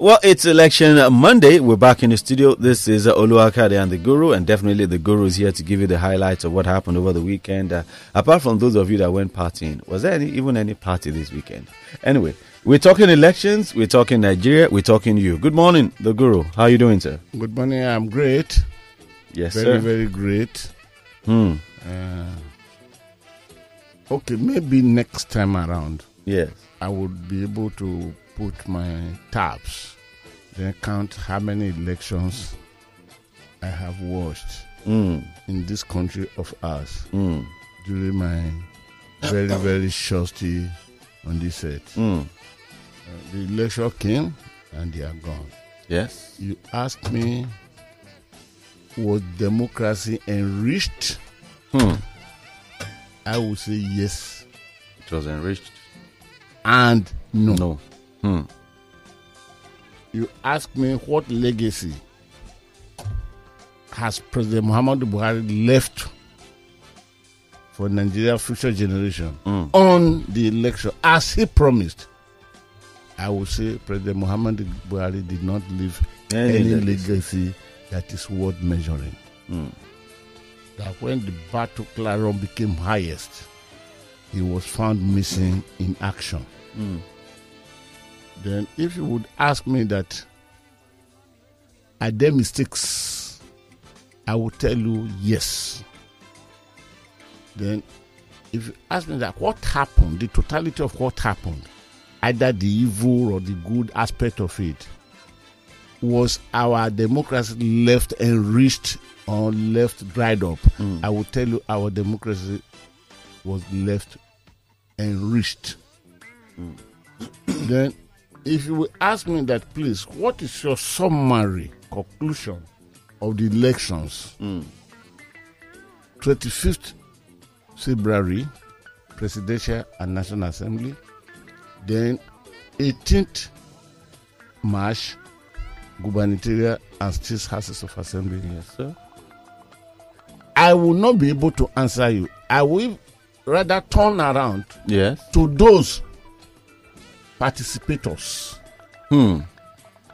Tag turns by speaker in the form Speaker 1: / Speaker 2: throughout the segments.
Speaker 1: Well, it's election Monday. We're back in the studio. This is uh, Oluwakade and the Guru, and definitely the Guru is here to give you the highlights of what happened over the weekend. Uh, apart from those of you that went partying, was there any, even any party this weekend? Anyway, we're talking elections, we're talking Nigeria, we're talking you. Good morning, the Guru. How are you doing, sir?
Speaker 2: Good morning. I'm great.
Speaker 1: Yes,
Speaker 2: very,
Speaker 1: sir.
Speaker 2: very great.
Speaker 1: Hmm.
Speaker 2: Uh, okay, maybe next time around,
Speaker 1: Yes.
Speaker 2: I would be able to put my tabs, then count how many elections I have watched
Speaker 1: Hmm.
Speaker 2: in this country of ours
Speaker 1: Hmm.
Speaker 2: during my very, very short stay on this earth.
Speaker 1: Hmm.
Speaker 2: Uh, the election came and they are gone.
Speaker 1: Yes.
Speaker 2: You asked me, was democracy enriched?
Speaker 1: Hmm.
Speaker 2: I would say yes
Speaker 1: It was enriched.
Speaker 2: and no.
Speaker 1: No. Hmm.
Speaker 2: You ask me what legacy has President Muhammadu Buhari left for Nigeria's future generation
Speaker 1: Mm.
Speaker 2: on the election as he promised. I would say President Muhammadu Buhari did not leave
Speaker 1: Any
Speaker 2: any,
Speaker 1: legacy.
Speaker 2: that is worth measuring.
Speaker 1: Hmm.
Speaker 2: that when the battle clarion became highest, he was found missing in action.
Speaker 1: Hmm.
Speaker 2: Then, if you would ask me that, are there mistakes? I will tell you yes. Then, if you ask me that, what happened, the totality of what happened, either the evil or the good aspect of it, was our democracy left enriched or left dried up? Hmm. I will tell you our democracy was left enriched. Hmm. then, if you ask me that, please, what is your summary conclusion of the elections? Hmm. 25th February, Presidential and National Assembly. Then 18th March, gubernatorial and state houses of assembly.
Speaker 1: Yes, sir.
Speaker 2: I will not be able to answer you. I will rather turn around
Speaker 1: Yes.
Speaker 2: to those participators
Speaker 1: Hmm.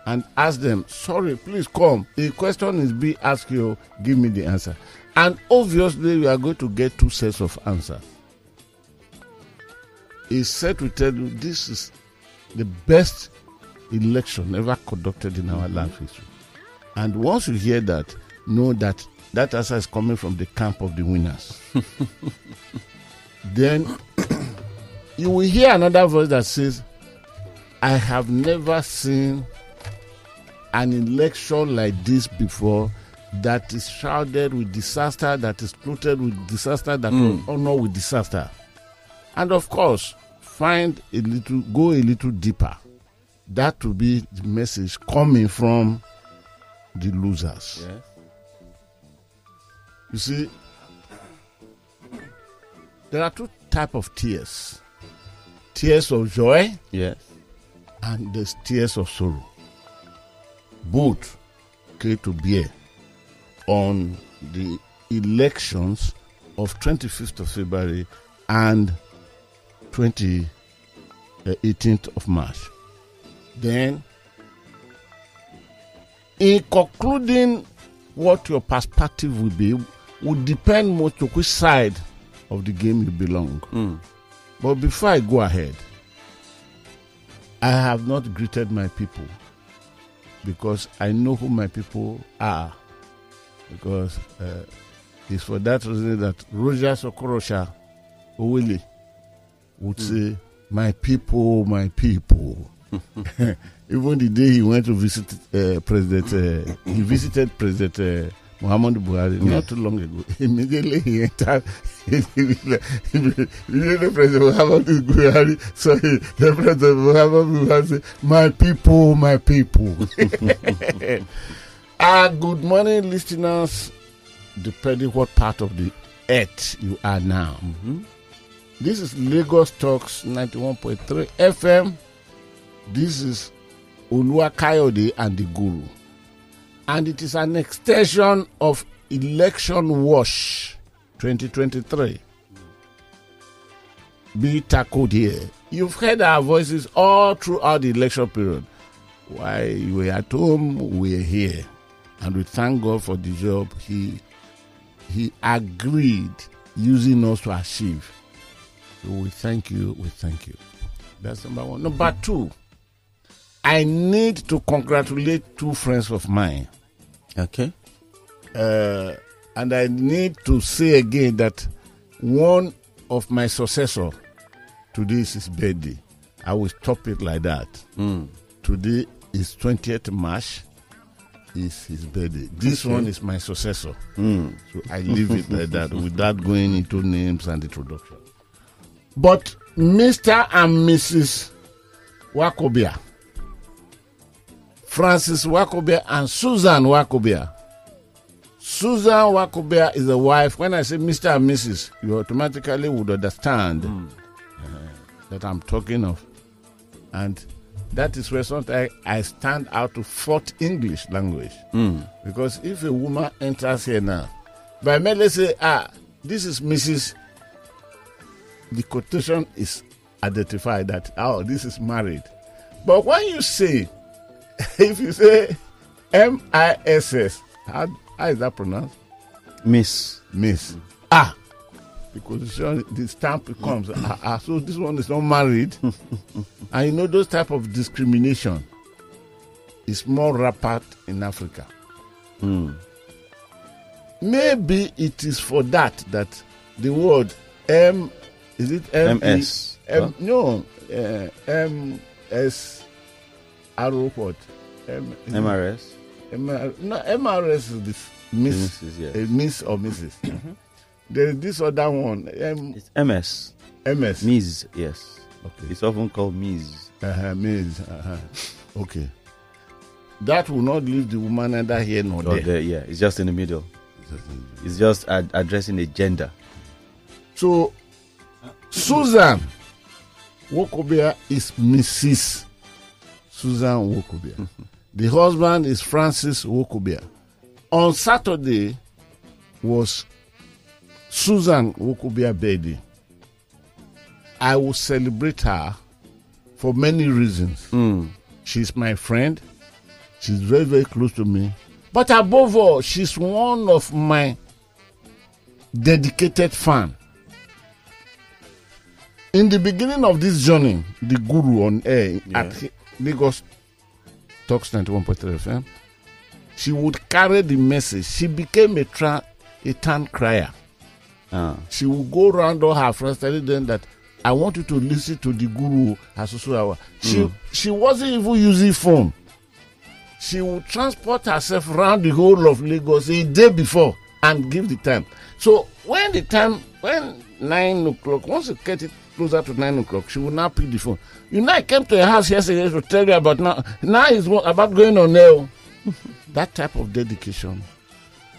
Speaker 2: and ask them, sorry, please come. The question is be asked you, give me the answer. And obviously, we are going to get two sets of answers. It's said to tell you this is the best election ever conducted in our life history. And once you hear that, know that that answer is coming from the camp of the winners. then you will hear another voice that says, I have never seen an election like this before that is shrouded with disaster, that is clothed with disaster, that
Speaker 1: Mm.
Speaker 2: will honor with disaster. And of course, find a little, go a little deeper. That will be the message coming from the losers.
Speaker 1: Yes.
Speaker 2: You see, there are two type of tears: tears of joy
Speaker 1: Yes.
Speaker 2: And the tears of sorrow. Both came to bear on the elections of 25th of February and 20, uh, 18th of March. Then, in concluding what your perspective will be, will depend more to which side of the game you belong.
Speaker 1: Hmm.
Speaker 2: But before I go ahead, I have not greeted my people because I know who my people are. Because uh, it's for that reason that Roger Sokorosha Owili would say, My people, my people. Even the day he went to visit uh, President, uh, he visited President uh, Muhammadu Buhari not too long ago. Immediately he entered, immediately President Muhammadu Buhari, sorry, the President Muhammadu Buhari said, My people, my people. Ah, good morning, listeners, depending what part of the earth you are now. This is Lagos Talks 91.3 FM. This is Olua Kayode and the Guru. And it is an extension of Election Wash 2023. Be tackled here. You've heard our voices all throughout the election period. While you were at home, we're here. And we thank God for the job He He agreed using us to achieve. So we thank you, we thank you. That's number one. Number two, I need to congratulate two friends of mine.
Speaker 1: Okay.
Speaker 2: Uh, and I need to say again that one of my successor today is his birthday. I will stop it like that.
Speaker 1: Mm.
Speaker 2: Today is 20th March. Is his birthday. This one is my successor.
Speaker 1: Mm.
Speaker 2: So I leave it like that without going into names and introduction. But Mr. and Mrs. Wakobia, Francis Wakobia and Susan Wakobia. Susan Wakobia is the wife. When I say Mr. and Mrs., you automatically would understand uh, that I'm talking of. And that is where sometimes I stand out to fourth English language.
Speaker 1: Mm.
Speaker 2: Because if a woman enters here now, by me, let's say, ah, this is Mrs. The quotation is identified that, oh, this is married. But when you say, if you say M I S S, how, how is that pronounced?
Speaker 1: Miss.
Speaker 2: Miss. Ah, because the stamp comes. ah, ah, so this one is not married. and you know, those type of discrimination is more rampant in Africa.
Speaker 1: Mm.
Speaker 2: Maybe it is for that that the word M is it M E-
Speaker 1: MS.
Speaker 2: M no uh, M S O what M
Speaker 1: MRS.
Speaker 2: MR no MRS is this Miss
Speaker 1: Mrs. Yes.
Speaker 2: a Miss or Mrs. there is this other one M
Speaker 1: It's MS.
Speaker 2: MS
Speaker 1: Ms. Yes.
Speaker 2: okay
Speaker 1: It's often called Ms.
Speaker 2: uh-huh, Miss uh-huh. okay that will not leave the woman neither here nor
Speaker 1: Or
Speaker 2: there.
Speaker 1: there, yeah, it's just in the middle. It's just ad- addressing the gender.
Speaker 2: So, Susan Wokobia is Mrs. Susan Wokobia. the husband is Francis Wokobia. On Saturday was Susan Wokobia birthday. I will celebrate her for many reasons.
Speaker 1: Mm.
Speaker 2: She's my friend. She's very, very close to me. But above all, she's one of my dedicated fan. In the beginning of this journey, the guru on air at Lagos Talks 91.3 FM, she would carry the message. She became a, tra- a town crier.
Speaker 1: Ah.
Speaker 2: She would go around all her friends telling them that I want you to listen to the guru. She she wasn't even using phone. She would transport herself around the whole of Lagos a day before and give the time. So when the time when nine o'clock, once you get it closer to nine o'clock, she will now pick the phone. You know, I came to her house yesterday to tell you about now. Now it's what- about going on there. that type of dedication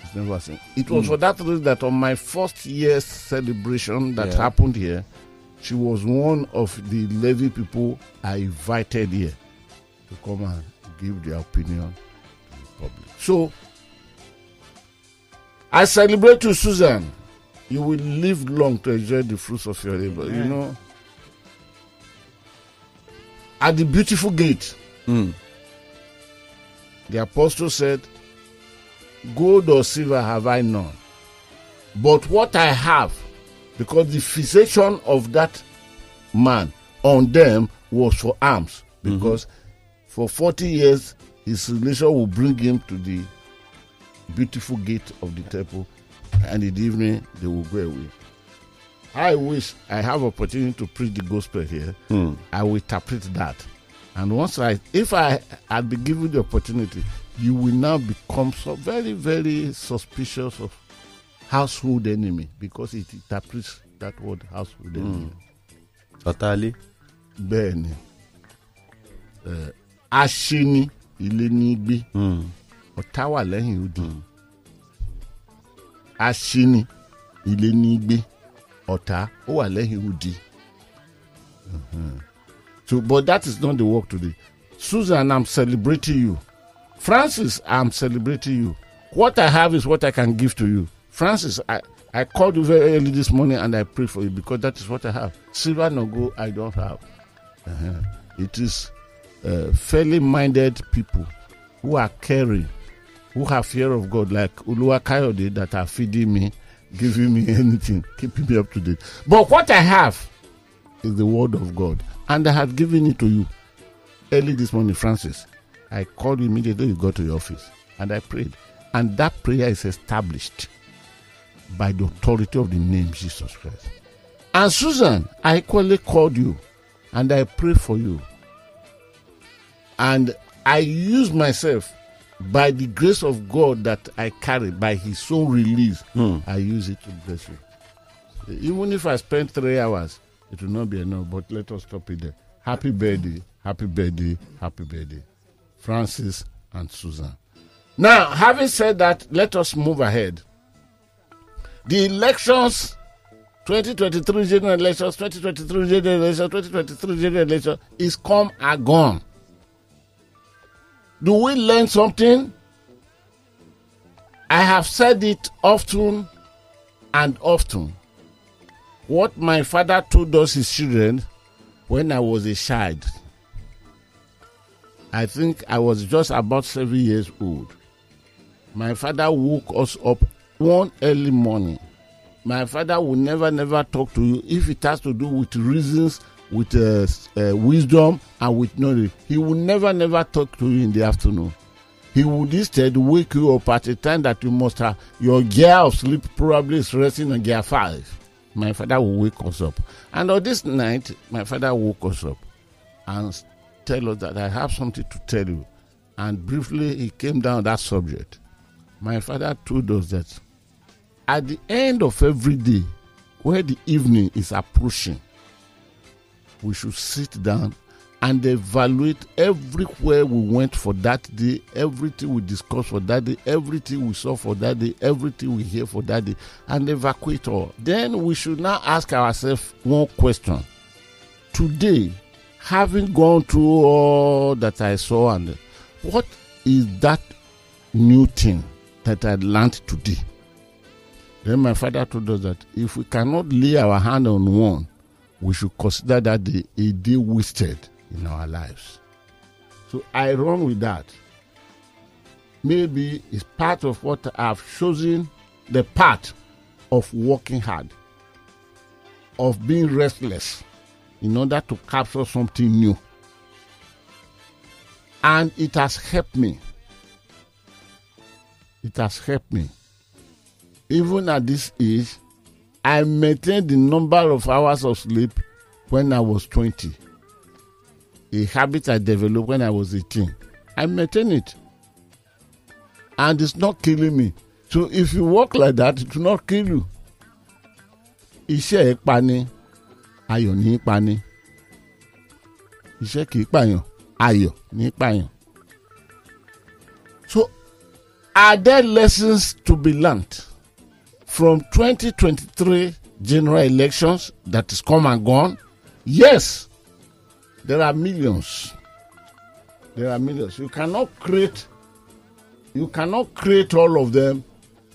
Speaker 2: is never seen. It was mm. for that reason that on my first year's celebration that
Speaker 1: Yeah.
Speaker 2: happened here, she was one of the levy people I invited here to come and give their opinion to the public. So, I celebrate to Susan. You will live long to enjoy the fruits of your labor. You know, at the beautiful gate,
Speaker 1: Mm.
Speaker 2: the apostle said, Gold or silver have I none, but what I have, because the fixation of that man on them was for arms, because for 40 years his relation will bring him to the beautiful gate of the temple, and in the evening they will go away. I wish I have opportunity to preach the gospel here.
Speaker 1: Mm.
Speaker 2: I will interpret that. And once I, if I had been given the opportunity, you will now become so very, very suspicious of household enemy because it interprets that word household enemy.
Speaker 1: Totally.
Speaker 2: Bẹ́ẹ̀ ni, eh, aṣeni ilé ní gbé,
Speaker 1: Mm.
Speaker 2: ọ̀tá wà lẹ́yìn odi. Aṣeni ilé ní gbé, ọ̀tá ó wà lẹ́yìn odi. Mhm. So, but that is not the work today. Susan, I'm celebrating you. Francis, I'm celebrating you. What I have is what I can give to you. Francis, I, I called you very early this morning and I prayed for you because that is what I have. Silver no go, I don't have. Uh-huh. It is uh, fairly minded people who are caring, who have fear of God, like Ulua Kayode, that are feeding me, giving me anything, keeping me up to date. But what I have is the word of God, and I have given it to you early this morning, Francis. I called you immediately you got to your office, and I prayed, and that prayer is established by the authority of the name Jesus Christ. And Susan, I equally called you, and I prayed for you, and I use myself by the grace of God that I carry by His soul release. Hmm. I use it to bless you. Even if I spend three hours, it will not be enough. But let us stop it there. Happy birthday, happy birthday, happy birthday, Francis and Susan. Now, having said that, let us move ahead. The elections, 2023 general elections, 2023 general elections, 2023 general elections, is come and gone. Do we learn something? I have said it often and often. What my father told us his children when I was a child. I think I was just about seven years old. My father woke us up one early morning. My father will never, never talk to you if it has to do with reasons, with uh, uh, wisdom, and with knowledge. He will never, never talk to you in the afternoon. He would instead wake you up at a time that you must have your gear of sleep probably is resting on gear five. My father will wake us up. And on this night, my father woke us up and tell us that I have something to tell you. And briefly, he came down that subject. My father told us that at the end of every day, where the evening is approaching, we should sit down and evaluate everywhere we went for that day, everything we discussed for that day, everything we saw for that day, everything we hear for that day, and evacuate all. Then we should now ask ourselves one question. Today, having gone through all that I saw, and what is that new thing that I learned today? Then my father told us that if we cannot lay our hand on one, we should consider that day a day wasted in our lives. So I run with that. Maybe it's part of what I've chosen the path of working hard, of being restless in order to capture something new. And it has helped me. It has helped me. Even at this age, I maintained the number of hours of sleep when I was 20. A habit I developed when I was 18. I maintain it. And it's not killing me. So if you work like that, it will not kill you. Iṣẹ́ ẹ̀ pani, ayọ̀ ní í pani. Iṣẹ́ kì í pààyàn, ayọ̀ ní í pààyàn. So are there lessons to be learnt? From 2023 general elections that is come and gone? Yes, there are millions. There are millions. You cannot create. You cannot create all of them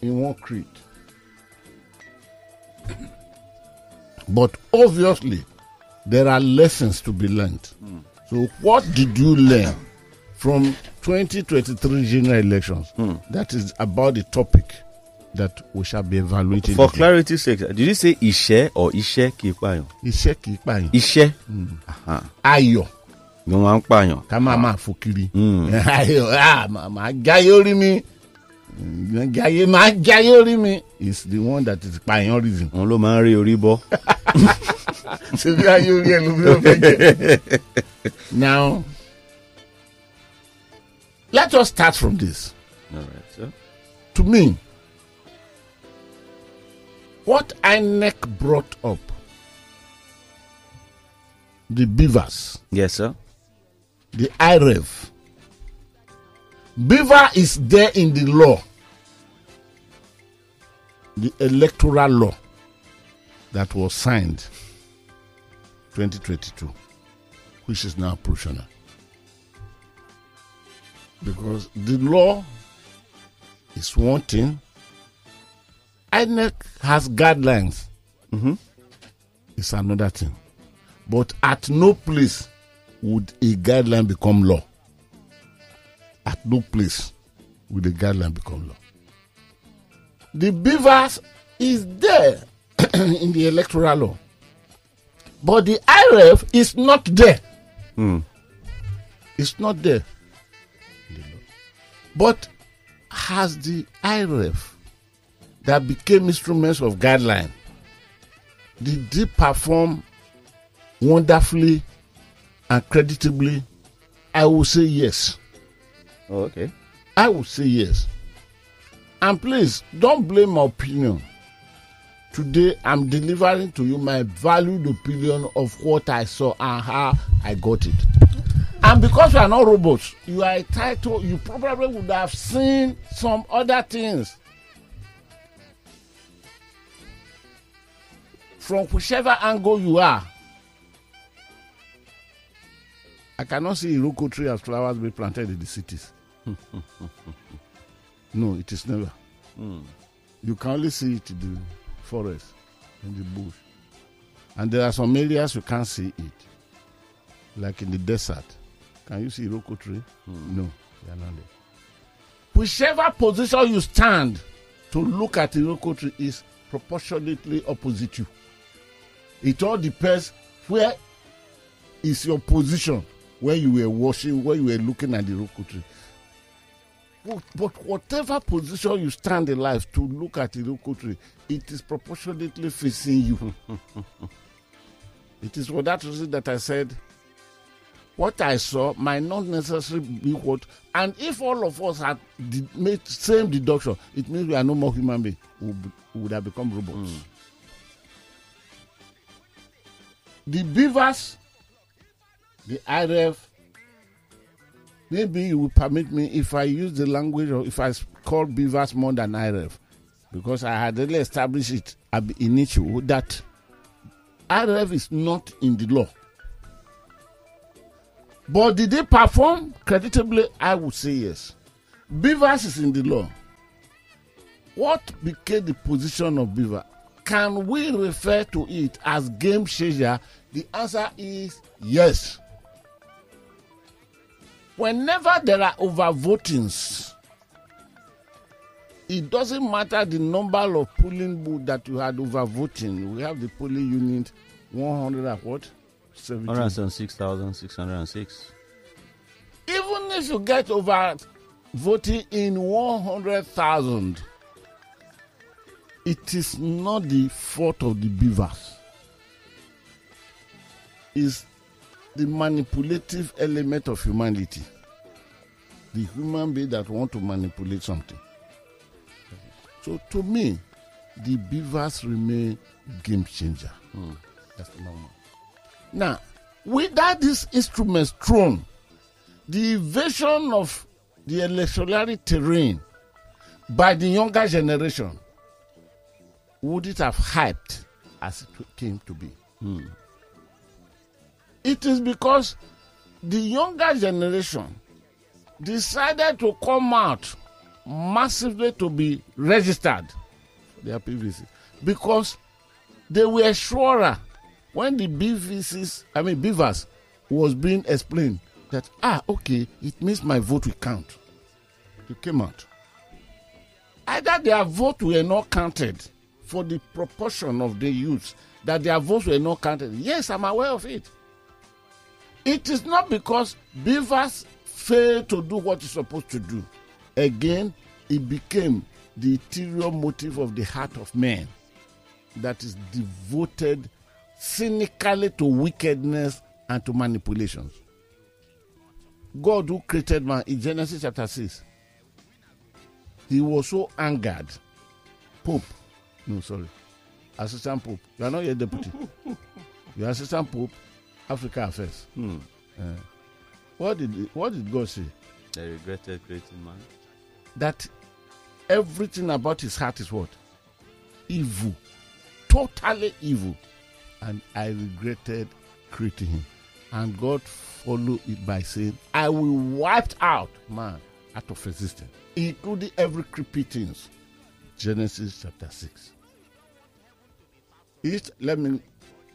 Speaker 2: in one crate. But obviously, there are lessons to be learned. So, what did you learn from 2023 general elections? Hmm. That is about the topic that we shall be evaluating.
Speaker 1: For
Speaker 2: today.
Speaker 1: clarity's sake, did you say iṣẹ́ or iṣẹ́ kì í pààyàn?
Speaker 2: iṣẹ́ kì í pààyàn
Speaker 1: Iṣẹ́
Speaker 2: ayọ̀
Speaker 1: ni wọ́n á ń pààyàn.
Speaker 2: ká máa máa fò kiri ayọ̀ ah, màá máa jáyé orí mi jáyé máa jáyé orí mi is the one that is pààyàn reason.
Speaker 1: Òun ló máa ń rí orí bọ́.
Speaker 2: ṣebí ayé orí ẹ ló fi ó fẹ́ jẹ. now let us start from this.
Speaker 1: All right, sir.
Speaker 2: to me, what I INEC brought up, the BVAS,
Speaker 1: Yes, sir.
Speaker 2: the IREV, beaver is there in the law, the electoral law. that was signed 2022, which is now operational. Because the law is one thing, INEC has guidelines.
Speaker 1: Mhm.
Speaker 2: It's another thing. But at no place would a guideline become law. At no place would a guideline become law. The BVAS is there in the electoral law. But the IREV is not there.
Speaker 1: Hmm.
Speaker 2: It's not there. in the law. But has the IREV that became instruments of guideline, did they perform wonderfully and creditably? I will say yes.
Speaker 1: Oh, okay.
Speaker 2: I will say yes. And please don't blame my opinion. Today I'm delivering to you my valued opinion of what I saw and how I got it. And because you are not robots, you are entitled, you probably would have seen some other things. From whichever angle you are. I cannot see Iroko tree as flowers being planted in the cities. no, it is never. Hmm. You can only see it in the forest, in the bush. And there are some areas you can't see it. Like in the desert. Can you see Iroko tree? Hmm. No, they are not there. Whichever position you stand to look at Iroko tree is proportionately opposite you. It all depends where is your position when you were watching, when you were looking at the Iroko tree. But, but whatever position you stand in life to look at the Iroko tree, it is proportionately facing you. it is for that reason that I said what I saw might not necessarily be what. And if all of us had de- made same deduction, it means we are no more human beings. We would, we would have become robots. The BVAS, the IREV, maybe you will permit me if I use the language or if I call BVAS more than IREV, because I had already established it ab initio that IREV is not in the law. But did they perform creditably? I would say yes. BVAS is in the law. What became the position of beaver? Can we refer to it as game changer? The answer is yes. Whenever there are overvotings, it doesn't matter the number of polling booths that you had overvoting. We have the polling unit 100 and what? 17.
Speaker 1: 176,606.
Speaker 2: even if you get over voting in 100,000, it is not the fault of the BVAS. It's the manipulative element of humanity. The human being that want to manipulate something. So to me, the BVAS remain game changer. Hmm, that's the normal. Now, without these instruments thrown, the invasion of the electoral terrain by the younger generation would it have hyped as it came to be? It is because the younger generation decided to come out massively to be registered for their PVC because they were surer when the BVCs, I mean BVAS, was being explained that ah okay, it means my vote will count. They came out. Either their vote were not counted for the proportion of the youths that their votes were not counted. Yes, I'm aware of it. It is not because BVAS failed to do what it's supposed to do. Again, it became the interior motive of the heart of man that is devoted cynically to wickedness and to manipulations. God who created man in Genesis chapter 6, he was so angered. Pope, no, sorry, Assistant Pope, you are not yet deputy. you are Assistant Pope, Africa Affairs.
Speaker 1: Hmm.
Speaker 2: Uh, what did what did God say?
Speaker 1: They regretted creating man.
Speaker 2: That everything about his heart is what? Evil, totally evil. And I regretted creating him. And God followed it by saying, I will wipe out man out of existence, including every creepy things. Genesis chapter 6. It, let me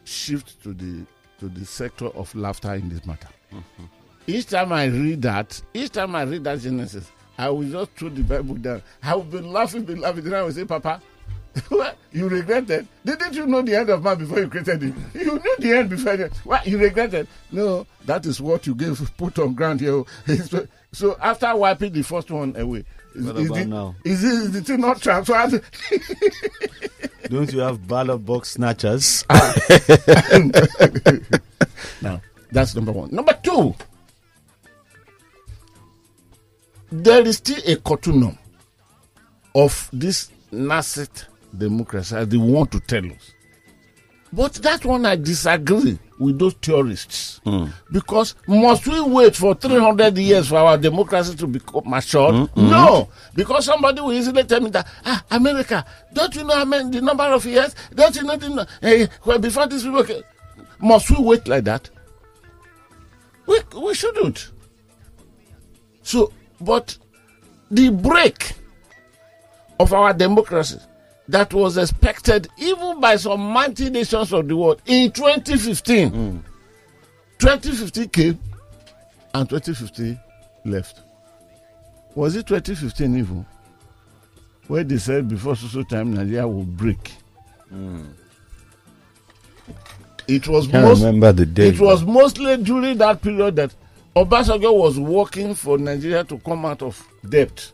Speaker 2: shift to the to the sector of laughter in this matter. Each time I read that, each time I read that Genesis, I will just throw the Bible down. I will be laughing, be laughing. Then I will say, Papa, you regretted. Didn't you know the end of man before you created him? You knew the end before. You, what you regretted? No, that is what you gave put on ground here. So after wiping the first one away,
Speaker 1: What
Speaker 2: is,
Speaker 1: about
Speaker 2: it,
Speaker 1: now?
Speaker 2: is it is the thing not transferred?
Speaker 1: Don't you have ballot box snatchers?
Speaker 2: Now, that's number one. Number two, there is still a continuum of this nascent democracy as they want to tell us. But that one I disagree with those theorists. Because must we wait for 300 years for our democracy to become matured? No. Because somebody will easily tell me that, ah, America, don't you know how many, the number of years? Don't you know the, eh, well, before this people, must we wait like that? We, we shouldn't. So, but the break of our democracy that was expected even by some mighty nations of the world in 2015. Hmm. 2015 came and 2015 left. Was it 2015 even? Where they said before social time Nigeria will break. Hmm. It was
Speaker 1: Can't
Speaker 2: most
Speaker 1: remember the day.
Speaker 2: it was mostly during that period that Obasanjo was working for Nigeria to come out of debt,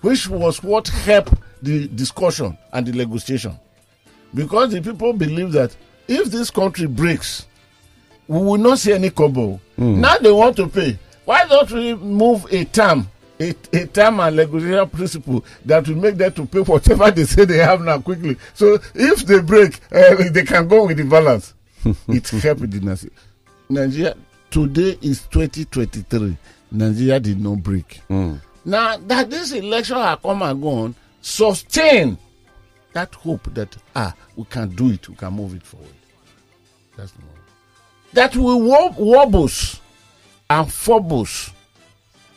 Speaker 2: which was what helped the discussion and the negotiation. Because the people believe that if this country breaks, we will not see any kobo. Now they want to pay. Why don't we move a term, a, a term and negotiation principle that will make them to pay whatever they say they have now quickly. So if they break, uh, they can go with the balance. it helped the nation. Nigeria today is 2023. Nigeria did not break. Now that this election has come and gone, sustain that hope that ah we can do it, we can move it forward. That's the one. That we wob- wobbles and fumbles.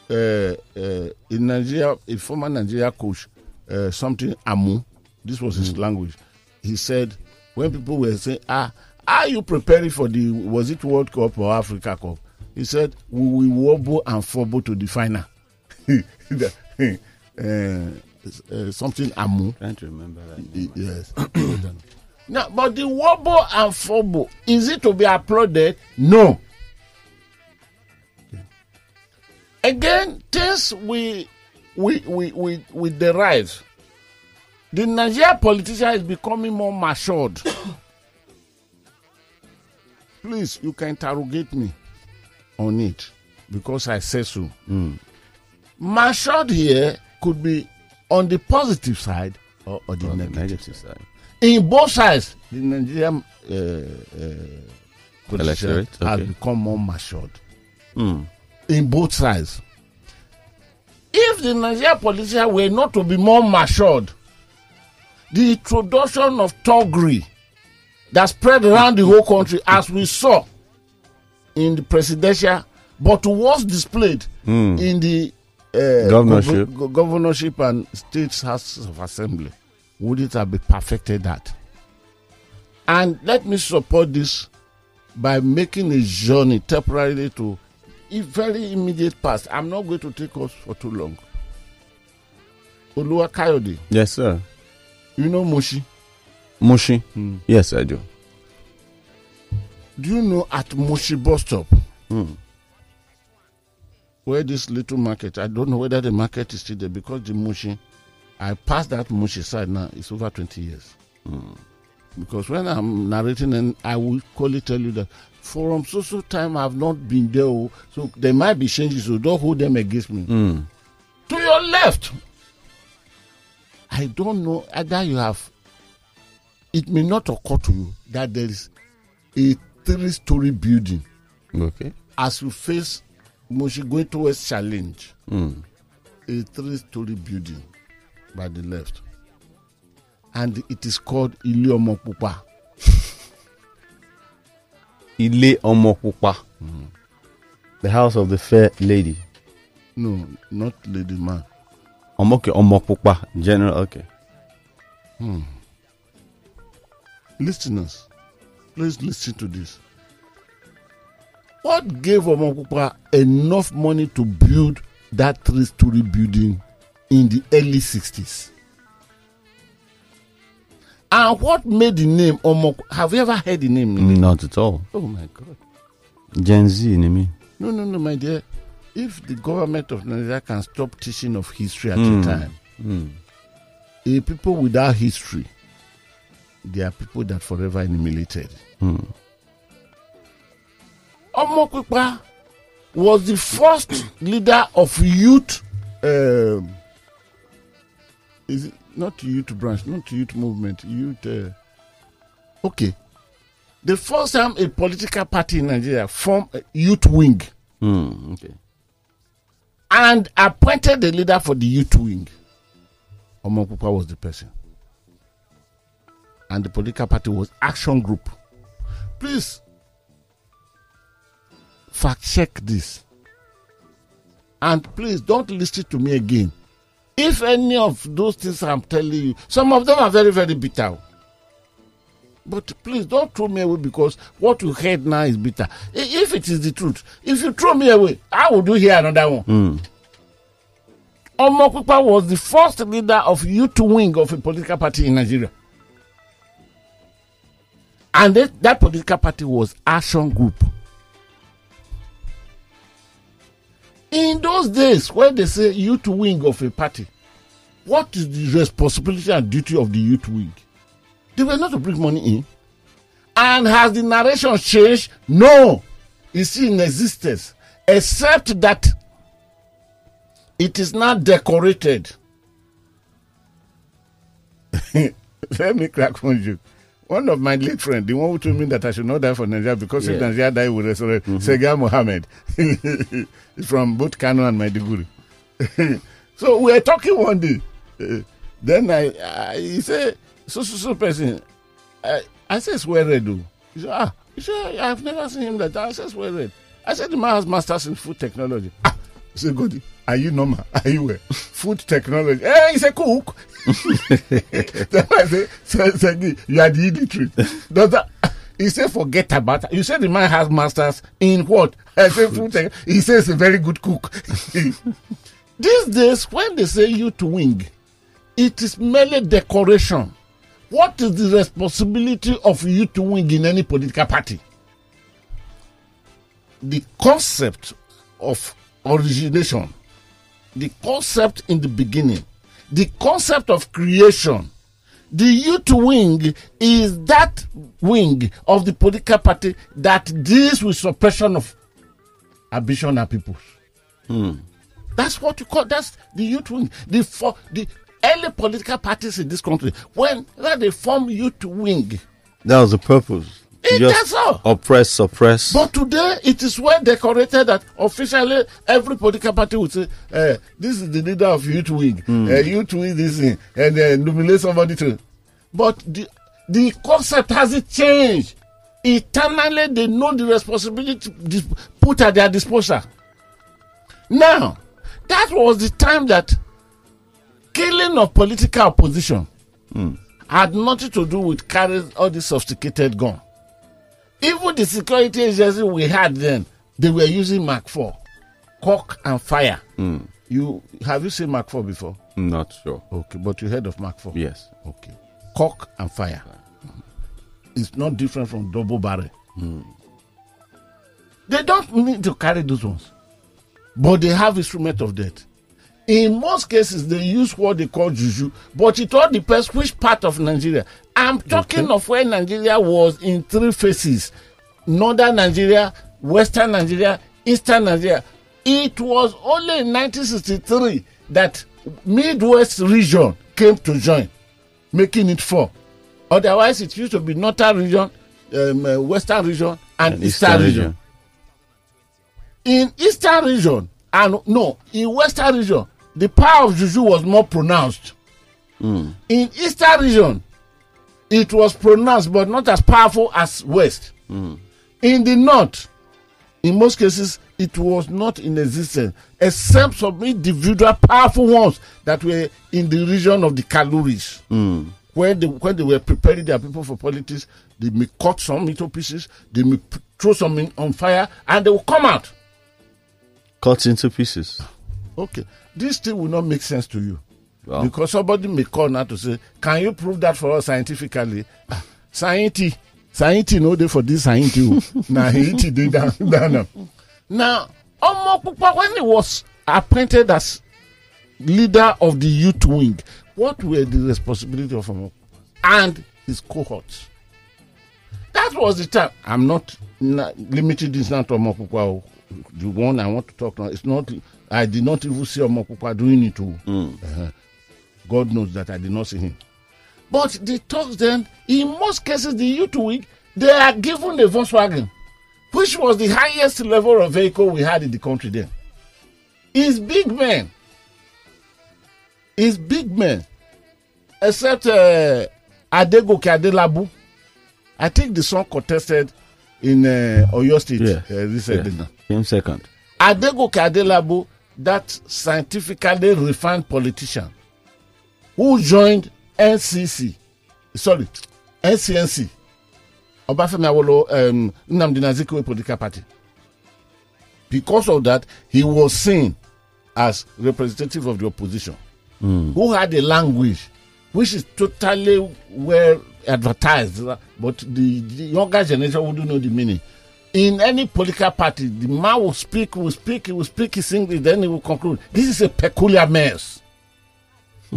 Speaker 2: Uh, uh, in Nigeria, a former Nigeria coach, uh, something Amu, this was his language. He said when people were saying, "Ah, are you preparing for the was it World Cup or Africa Cup?" He said, "We will wobble and fumble to the final." uh, uh, something Amu.
Speaker 1: Trying to remember that.
Speaker 2: Yes. now, but the wobble and fumble, is it to be applauded? No. Again, things we we we we, we derive. The Nigerian politician is becoming more matured. Please, you can interrogate me on it because I say so. Matured here could be on the positive side or, or the
Speaker 1: On the
Speaker 2: negative
Speaker 1: negative side.
Speaker 2: in both sides, the Nigerian uh, uh,
Speaker 1: Electorate,
Speaker 2: has become more matured.
Speaker 1: Mm.
Speaker 2: In both sides. If the Nigerian politician were not to be more matured, the introduction of thuggery that spread around the whole country, as we saw in the presidential, but was displayed in the uh,
Speaker 1: Governorship.
Speaker 2: gov- go- governorship and state houses of assembly, would it have been perfected that? And let me support this by making a journey temporarily to a very immediate past. I'm not going to take us for too long. Olua Kayode,
Speaker 1: Yes, sir.
Speaker 2: you know Moshi.
Speaker 1: Mushi. Yes, I do.
Speaker 2: Do you know at Moshi bus stop
Speaker 1: Hmm.
Speaker 2: Where this little market? I don't know whether the market is still there because the Mushi, I passed that Mushi side now. It's over twenty years. Because when I'm narrating, and I will clearly tell you that from so so time I've not been there, oh, so there might be changes. So don't hold them against me.
Speaker 1: Mm.
Speaker 2: To your left, I don't know either you have. It may not occur to you that there is a three-story building
Speaker 1: Okay.
Speaker 2: as you face Moshi going towards Challenge,
Speaker 1: Mm.
Speaker 2: a three story building by the left. and it is called Ile Omopupa.
Speaker 1: Ile Omopupa. The house of the fair lady.
Speaker 2: No, not lady man.
Speaker 1: Omoke Omopupa. General, okay.
Speaker 2: Listeners, please listen to this. What gave Omopupa enough money to build that three-story building in the early 60s? And what made the name Omopupa? Have you ever heard the name?
Speaker 1: Not at all.
Speaker 2: Oh my God.
Speaker 1: Gen Z, you mean?
Speaker 2: No, no, no, my dear. If the government of Nigeria can stop teaching of history at
Speaker 1: Mm.
Speaker 2: a time,
Speaker 1: Mm.
Speaker 2: a people without history, they are people that forever in the military.
Speaker 1: Mm.
Speaker 2: Omokupa was the first leader of youth. Um, is it not youth branch, not youth movement, youth. Uh, okay, the first time a political party in Nigeria formed a youth wing
Speaker 1: Mm. Okay.
Speaker 2: and appointed the leader for the youth wing. Omokupa was the person, and the political party was Action Group. Please fact check this. And please don't listen to me again. If any of those things I'm telling you, some of them are very, very bitter. But please don't throw me away because what you heard now is bitter. If it is the truth, if you throw me away, I will do here another one.
Speaker 1: Mm.
Speaker 2: Omokupa was the first leader of youth wing of a political party in Nigeria. And that, that political party was Action Group. In those days, when they say youth wing of a party, what is the responsibility and duty of the youth wing? They were not to bring money in. And has the narration changed? No. It's in existence. Except that it is not decorated. Let me crack one joke. One of my late friends, the one who told me that I should not die for Nigeria because if
Speaker 1: Yeah.
Speaker 2: Nigeria die, we resurrect. Sega Mohammed. From both Kano and Maiduguri. so we were talking one day. Uh, then I, I he said, so, so, so person. I, I said, swear red. though." He said, ah, he said, I've never seen him like that. I said, swear red. I said, the man has masters in food technology. Ah, he said, good. Are you normal? Are you well? Food technology. Hey, eh, he's a cook. then I say, you are the illiterate. Does that? He said, forget about it. You said the man has masters in what? I said, food tech. He says he's a very good cook. These days, when they say you to wing, it is merely decoration. What is the responsibility of you to wing in any political party? The concept of origination, the concept in the beginning, the concept of creation. The youth wing is that wing of the political party that deals with suppression of ambition and people. Hmm. That's what you call that's the youth wing. The for the early political parties in this country when when they form youth wing.
Speaker 1: That was the purpose.
Speaker 2: It
Speaker 1: just
Speaker 2: does all.
Speaker 1: oppress, suppress.
Speaker 2: But today it is well decorated that officially every political party would say, uh, "This is the leader of youth wing. Uh, youth wing this thing, and uh, nominate somebody to." But the the concept hasn't changed. Eternally, they know the responsibility put at their disposal. Now, that was the time that killing of political opposition had nothing to do with carrying all the sophisticated gun. Even the security agency we had then, they were using Mark 4, cock and fire. Hmm. You have you seen Mark 4 before?
Speaker 1: Not sure.
Speaker 2: Okay, but you heard of Mark 4?
Speaker 1: Yes.
Speaker 2: Okay. Cock and fire. It's not different from double barrel. Hmm. They don't need to carry those ones, but they have instrument of death. In most cases, they use what they call juju, but it all depends which part of Nigeria. I'm talking of where Nigeria was in three phases: northern Nigeria, western Nigeria, eastern Nigeria. It was only in 1963 that Midwest region came to join making it four. Otherwise, it used to be northern region, um, uh, western region, and,
Speaker 1: And
Speaker 2: eastern, region. In eastern region, and no, in western region, the power of juju was more pronounced. Hmm. In eastern region, it was pronounced but not as powerful as West. Hmm. In the North, in most cases, it was not in existence, except some individual powerful ones that were in the region of the Kaluris. Hmm. When they, when they were preparing their people for politics, they may cut some into pieces, they may throw some in, on fire, and they will come out.
Speaker 1: Cut into pieces.
Speaker 2: Okay, this thing will not make sense to you.
Speaker 1: Wow.
Speaker 2: Because somebody may call now to say, Can you prove that for us scientifically? Ah, Science, science, no day for this science. Now, he did down, down. now. Now, Omo when he was appointed as leader of the youth wing, what were the responsibility of Omo and his cohorts? That was the time. I'm not, not limiting this now to Omo. The one I want to talk now, it's not, I did not even see Omo Pupa doing it. oh. Uh-huh. God knows that I did not see him. But the talks then, in most cases, the youth wing, they are given a Volkswagen, which was the highest level of vehicle we had in the country then. It's big men. It's big men. Except uh, Adegoke Adelabu. I think the son contested in uh, Oyo State
Speaker 1: Yeah.
Speaker 2: uh, recently.
Speaker 1: Yeah. Came second.
Speaker 2: Adegoke Adelabu, that scientifically refined politician who joined NCC, sorry, NCNC, Obafemi Awolo, um, Nnamdi Azikiwe political party. Because of that, he was seen as representative of the opposition, who had a language which is totally well advertised, but the, the younger generation wouldn't know the meaning. In any political party, the man will speak, will speak, he will speak his English, then he will conclude. This is a peculiar mess.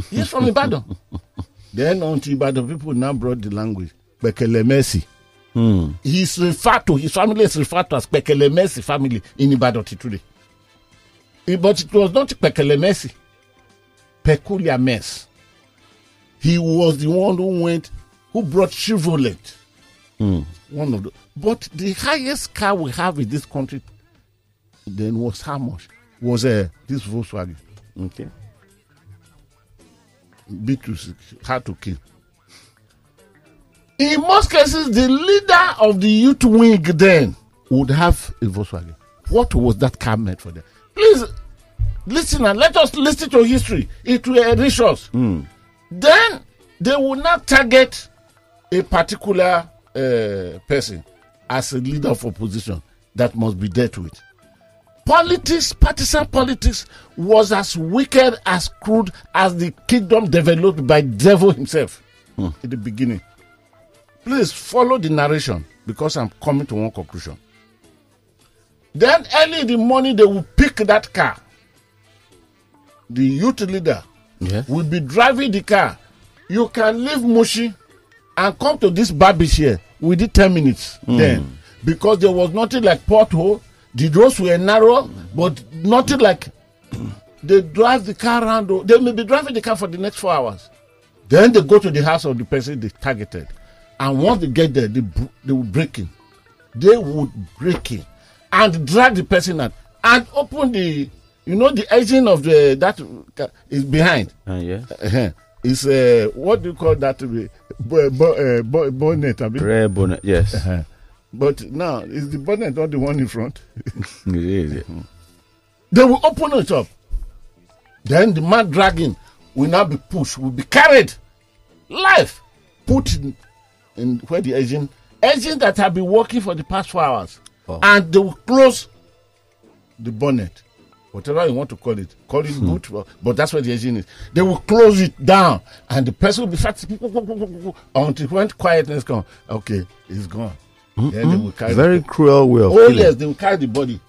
Speaker 2: He's from Ibadan. then on to Ibadan, people now brought the language. Penkelemesi. Hmm. He's referred to, his family is referred to as Penkelemesi family in Ibadan today. But it was not Penkelemesi. Peculiar mess. He was the one who went, who brought Chevrolet. Hmm. One of the, but the highest car we have in this country then was how much? Was uh, this Volkswagen.
Speaker 1: Okay.
Speaker 2: B2 hard to kill. In most cases, the leader of the youth wing then would have a Volkswagen. What was that car meant for them? Please listen and let us listen to history. It will enrich us. Then they will not target a particular uh, person as a leader of opposition that must be dealt with. Politics, partisan politics, was as wicked, as crude as the kingdom developed by devil himself in the beginning. Please follow the narration because I'm coming to one conclusion. Then early in the morning, they will pick that car. The youth leader
Speaker 1: Yes.
Speaker 2: will be driving the car. You can leave Mushin and come to this barbish here within 10 minutes then. Because there was nothing like pothole. The roads were narrow, but nothing like they drive the car around. They may be driving the car for the next four hours. Then they go to the house of the person they targeted. And once they get there, they, they will break in. They would break in and drag the person out and open the, you know, the engine of the, that uh, behind.
Speaker 1: Uh, yes.
Speaker 2: It's uh, what do you call that? uh, Bo, bo, bo, bonnet. I mean.
Speaker 1: Bonnet. Yes.
Speaker 2: Uh-huh. But now, is the bonnet not the one in front?
Speaker 1: it is. yeah.
Speaker 2: they will open it up. Then the man dragging will now be pushed, will be carried live, put in, in where the engine, engine that have been working for the past four hours.
Speaker 1: Oh.
Speaker 2: And they will close the bonnet, whatever you want to call it, call it boot, but- but that's where the engine is. They will close it down, and the person will be fat until when quietness comes. Okay, it's gone. Then they will carry
Speaker 1: Very cruel way of
Speaker 2: Oh
Speaker 1: killing.
Speaker 2: yes, they will carry the body in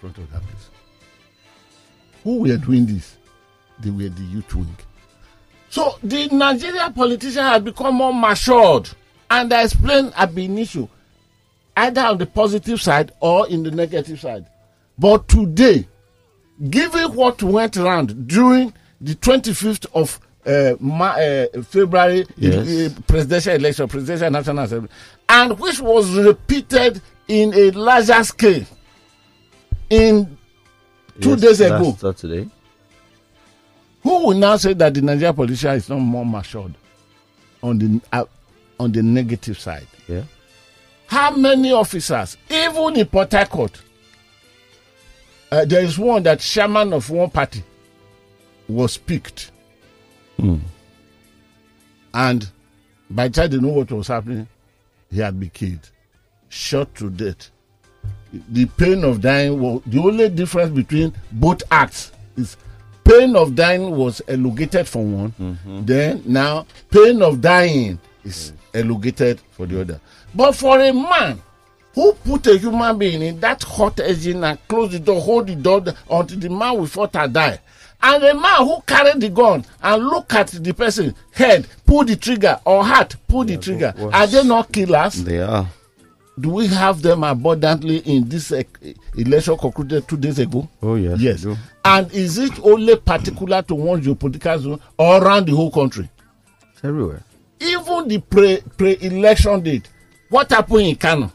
Speaker 2: front of that place. Who were doing this? They were the youth wing. So the Nigerian politician had become more matured, and I explained at issue, either on the positive side or in the negative side. But today, given what went around during the 25th of uh, Ma- uh, February
Speaker 1: Yes.
Speaker 2: uh, presidential election, presidential national assembly, and which was repeated in a larger scale in two
Speaker 1: Yes,
Speaker 2: days ago.
Speaker 1: Saturday.
Speaker 2: Who will now say that the Nigerian politician is not more matured on the uh, on the negative side.
Speaker 1: Yeah.
Speaker 2: How many officers, even in Port Harcourt, uh, there is one that chairman of one party was picked. Hmm. And by the time they know what was happening, he had been killed, shot to death. The pain of dying was the only difference between both acts is pain of dying was elongated for one, mm-hmm. then now pain of dying is mm. elongated for the other. But for a man who put a human being in that hot engine and close the door, hold the door until the man will fall and die. And the man who carried the gun and look at the person head, pull the trigger, or heart, pull the trigger. Are they not killers?
Speaker 1: They are.
Speaker 2: Do we have them abundantly in this uh, election concluded two days ago?
Speaker 1: Oh, yes.
Speaker 2: Yes. And is it only particular to one geopolitical zone or around the whole country?
Speaker 1: It's everywhere.
Speaker 2: Even the pre pre election date, what happened in Kano?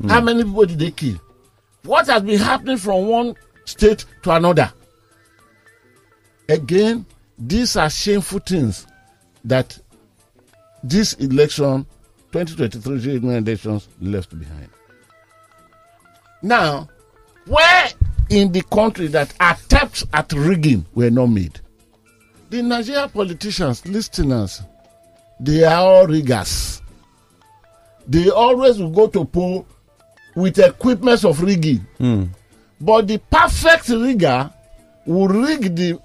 Speaker 2: Hmm. How many people did they kill? What has been happening from one state to another? Again, these are shameful things that this election, 2023 general elections, left behind. Now, where in the country that attempts at rigging were not made? The Nigerian politicians, listeners, they are all riggers. They always will go to poll with equipments of rigging. Hmm. But the perfect rigger will rig the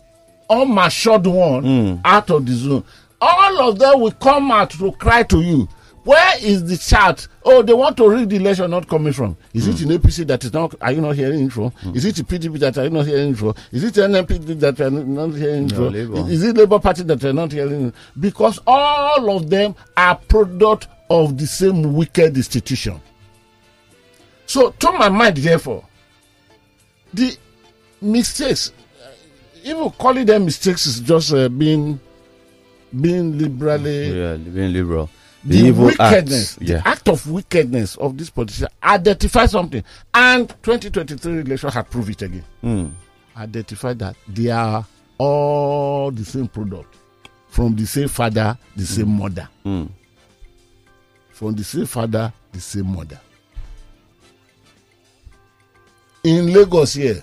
Speaker 2: unmatured one hmm. out of the zone. All of them will come out to cry to you. Where is the chart? Oh, they want to rig the election not coming from. Is it hmm. in APC that is not? Are you not hearing it from? Is it the PDP that are you not hearing it from? Is it NNPP that are not hearing it
Speaker 1: No,
Speaker 2: from?
Speaker 1: Labour.
Speaker 2: Is it Labour Party that are not hearing it? Because all of them are product of the same wicked institution. So, to my mind, therefore, the mistakes, even calling them mistakes is just uh, being being liberally
Speaker 1: Yeah, being liberal.
Speaker 2: the,
Speaker 1: evil
Speaker 2: wickedness,
Speaker 1: acts. Yeah.
Speaker 2: the act of wickedness of this politician identify something, and 2023 election had proved it again.
Speaker 1: Mm.
Speaker 2: Identify that they are all the same product from the same father, the same mother.
Speaker 1: Mm.
Speaker 2: From the same father, the same mother. In Lagos here,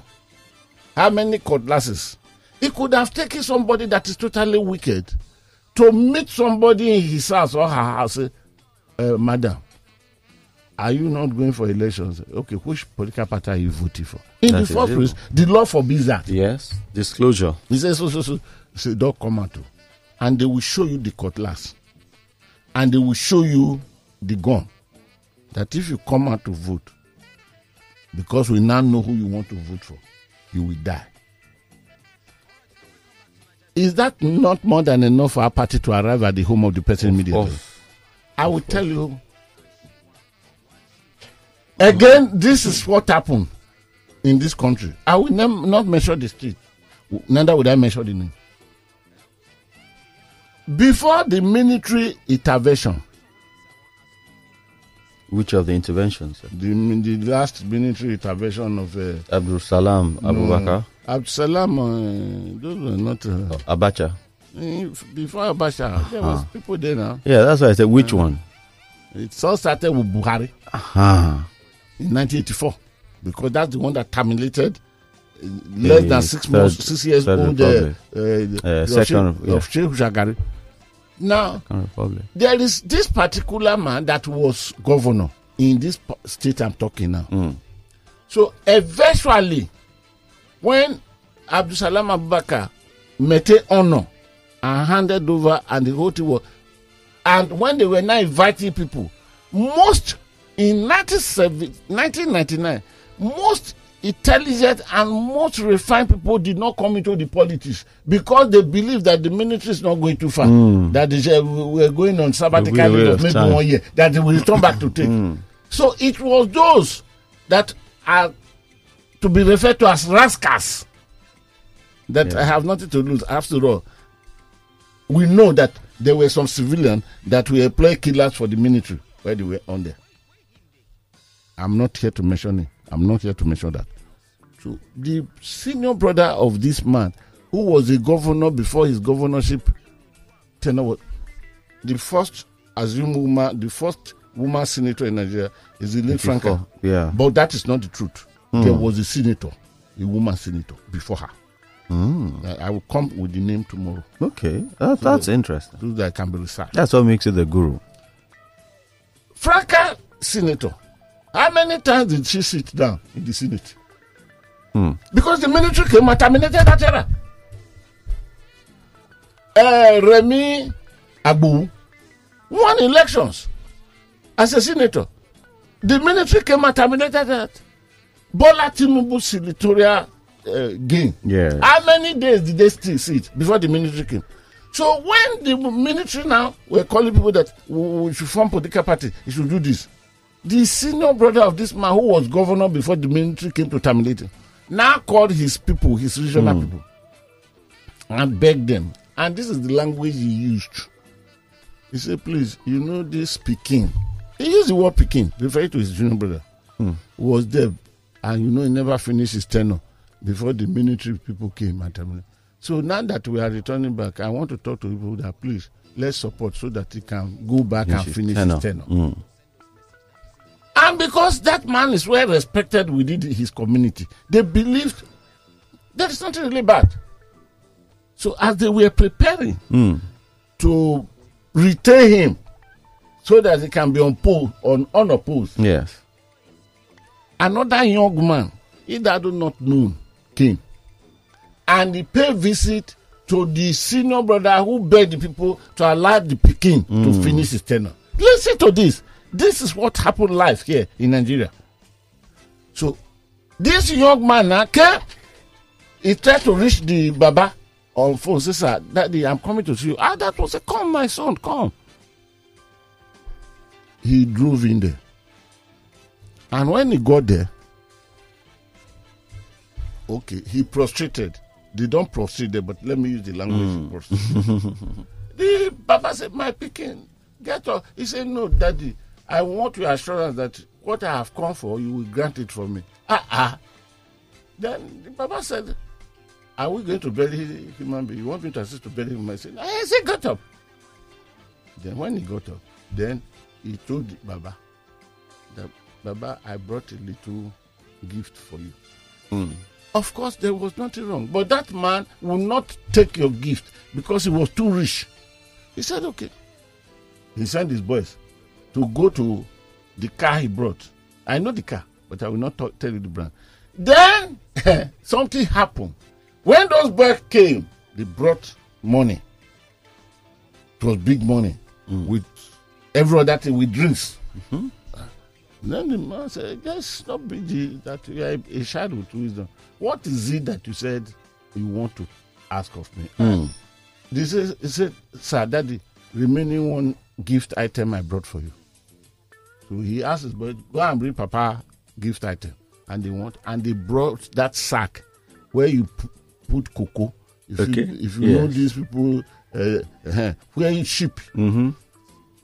Speaker 2: how many cutlasses? He could have taken somebody that is totally wicked to meet somebody in his house or her house. Uh, Madam, are you not going for elections? Okay, which political party are you voting for? In
Speaker 1: That's
Speaker 2: the first place, the law forbids that.
Speaker 1: Yes. Disclosure.
Speaker 2: He says, so, so, so. Say, don't come out. oh." And they will show you the cutlass. And they will show you the gun. That if you come out to vote, because we now know who you want to vote for, you will die. Is that not more than enough for our party to arrive at the home of the person immediately?
Speaker 1: Of-
Speaker 2: I will tell you. Again, this is what happened in this country. I will not mention the street, neither would I mention the name. Before the military intervention,
Speaker 1: Which of the interventions?
Speaker 2: the, the last military intervention of uh,
Speaker 1: Abdul Salam Abubakar.
Speaker 2: Absalam, uh, those were not. Uh,
Speaker 1: Abacha.
Speaker 2: eh, before Abacha, there was people there now.
Speaker 1: Yeah, that's why I said which one.
Speaker 2: It all started with Buhari.
Speaker 1: Ah.
Speaker 2: in 1984 because that's the one that terminated uh, less
Speaker 1: The
Speaker 2: than six months, six years old uh, uh, the-
Speaker 1: Uh,
Speaker 2: of
Speaker 1: second,
Speaker 2: Sheikh-
Speaker 1: yeah.
Speaker 2: of Shehu Shagari. Now, there is this particular man that was governor in this state I'm talking now.
Speaker 1: Mm.
Speaker 2: So eventually, when Abdusalam Abubakar met a honor and handed over, and the whole thing was, and when they were now inviting people, most in 97 1999, most intelligent and most refined people did not come into the politics because they believe that the ministry is not going too far. That is, uh, we are going on sabbatical
Speaker 1: There'll be a
Speaker 2: leave
Speaker 1: way
Speaker 2: of maybe
Speaker 1: time.
Speaker 2: one year that they will return back to take. So it was those that are to be referred to as rascals that
Speaker 1: Yeah.
Speaker 2: I have nothing to lose. After all, we know that there were some civilians that were play killers for the military where they were on there. I'm not here to mention it. I'm not here to mention that. So the senior brother of this man, who was a governor before his governorship tenure, was the first assume woman, the first woman senator in Nigeria is the late Franca.
Speaker 1: Yeah.
Speaker 2: But that is not the truth. Hmm. There was a senator, a woman senator before her. Hmm. I, I will come with the name tomorrow
Speaker 1: Okay, uh, that, that's interesting.
Speaker 2: so that can be researched.
Speaker 1: That's what makes it the guru.
Speaker 2: Franca senator. How many times did she sit down in the Senate? Because the military came and terminated that era. Uh, Remy Abu won elections as a senator. The military came and terminated that. Bola Tinubu senatorial uh, gain.
Speaker 1: Yeah.
Speaker 2: How many days did they still sit before the military came? So when the military now were calling people that we we should form political party, you should do this. The senior brother of this man who was governor before the military came to terminate him, now called his people, his regional people, and begged them. And this is the language he used. He said, please, you know this Peking. He used the word Peking, referring to his junior brother, who was there. And you know, he never finished his tenure before the military people came and terminated. So now that we are returning back, I want to talk to people that please, let's support so that he can go back and finish
Speaker 1: tenure.
Speaker 2: his tenure.
Speaker 1: Mm.
Speaker 2: And because that man is well respected within his community, they believed there is nothing really bad. So as they were preparing
Speaker 1: Mm.
Speaker 2: to retain him so that he can be on unpo- un- unopposed,
Speaker 1: Yes.
Speaker 2: another young man, he that do not know, came. And he paid visit to the senior brother who begged the people to allow the Peking to finish his tenure. Listen to this. This is what happened live here in Nigeria. So, this young man now came. He tried to reach the Baba on phone. Say, sir, daddy, I'm coming to see you. Ah, that was a come, my son, come. He drove in there. And when he got there, okay, he prostrated. They don't prostrate there, but let me use the language. prostrate. the Baba said, My picking, get up. He said, No, daddy, I want your assurance that what I have come for, you will grant it for me. Ah, ah. Then the Baba said, Are we going to bury human being? You want me to assist to bury him? I said, I said, Get up. Then when he got up, then he told Baba that Baba, I brought a little gift for you. Of course, there was nothing wrong, but that man will not take your gift because he was too rich. He said, "Okay." He sent his boys to go to the car he brought. I know the car, but I will not talk, tell you the brand. Then something happened. When those boys came, they brought money. It was big money mm. with every other thing with drinks. Mm-hmm. Then the man said, Just not be the, that you are a child with wisdom. What is it that you said you want to ask of me? Hmm. This is, he said, Sir, that the remaining one gift item I brought for you. So he asked his boy, Go and bring Papa gift item. And they want, and they brought that sack where you put cocoa. If
Speaker 1: Okay.
Speaker 2: you, if you know these people, uh, where you ship
Speaker 1: Mm-hmm.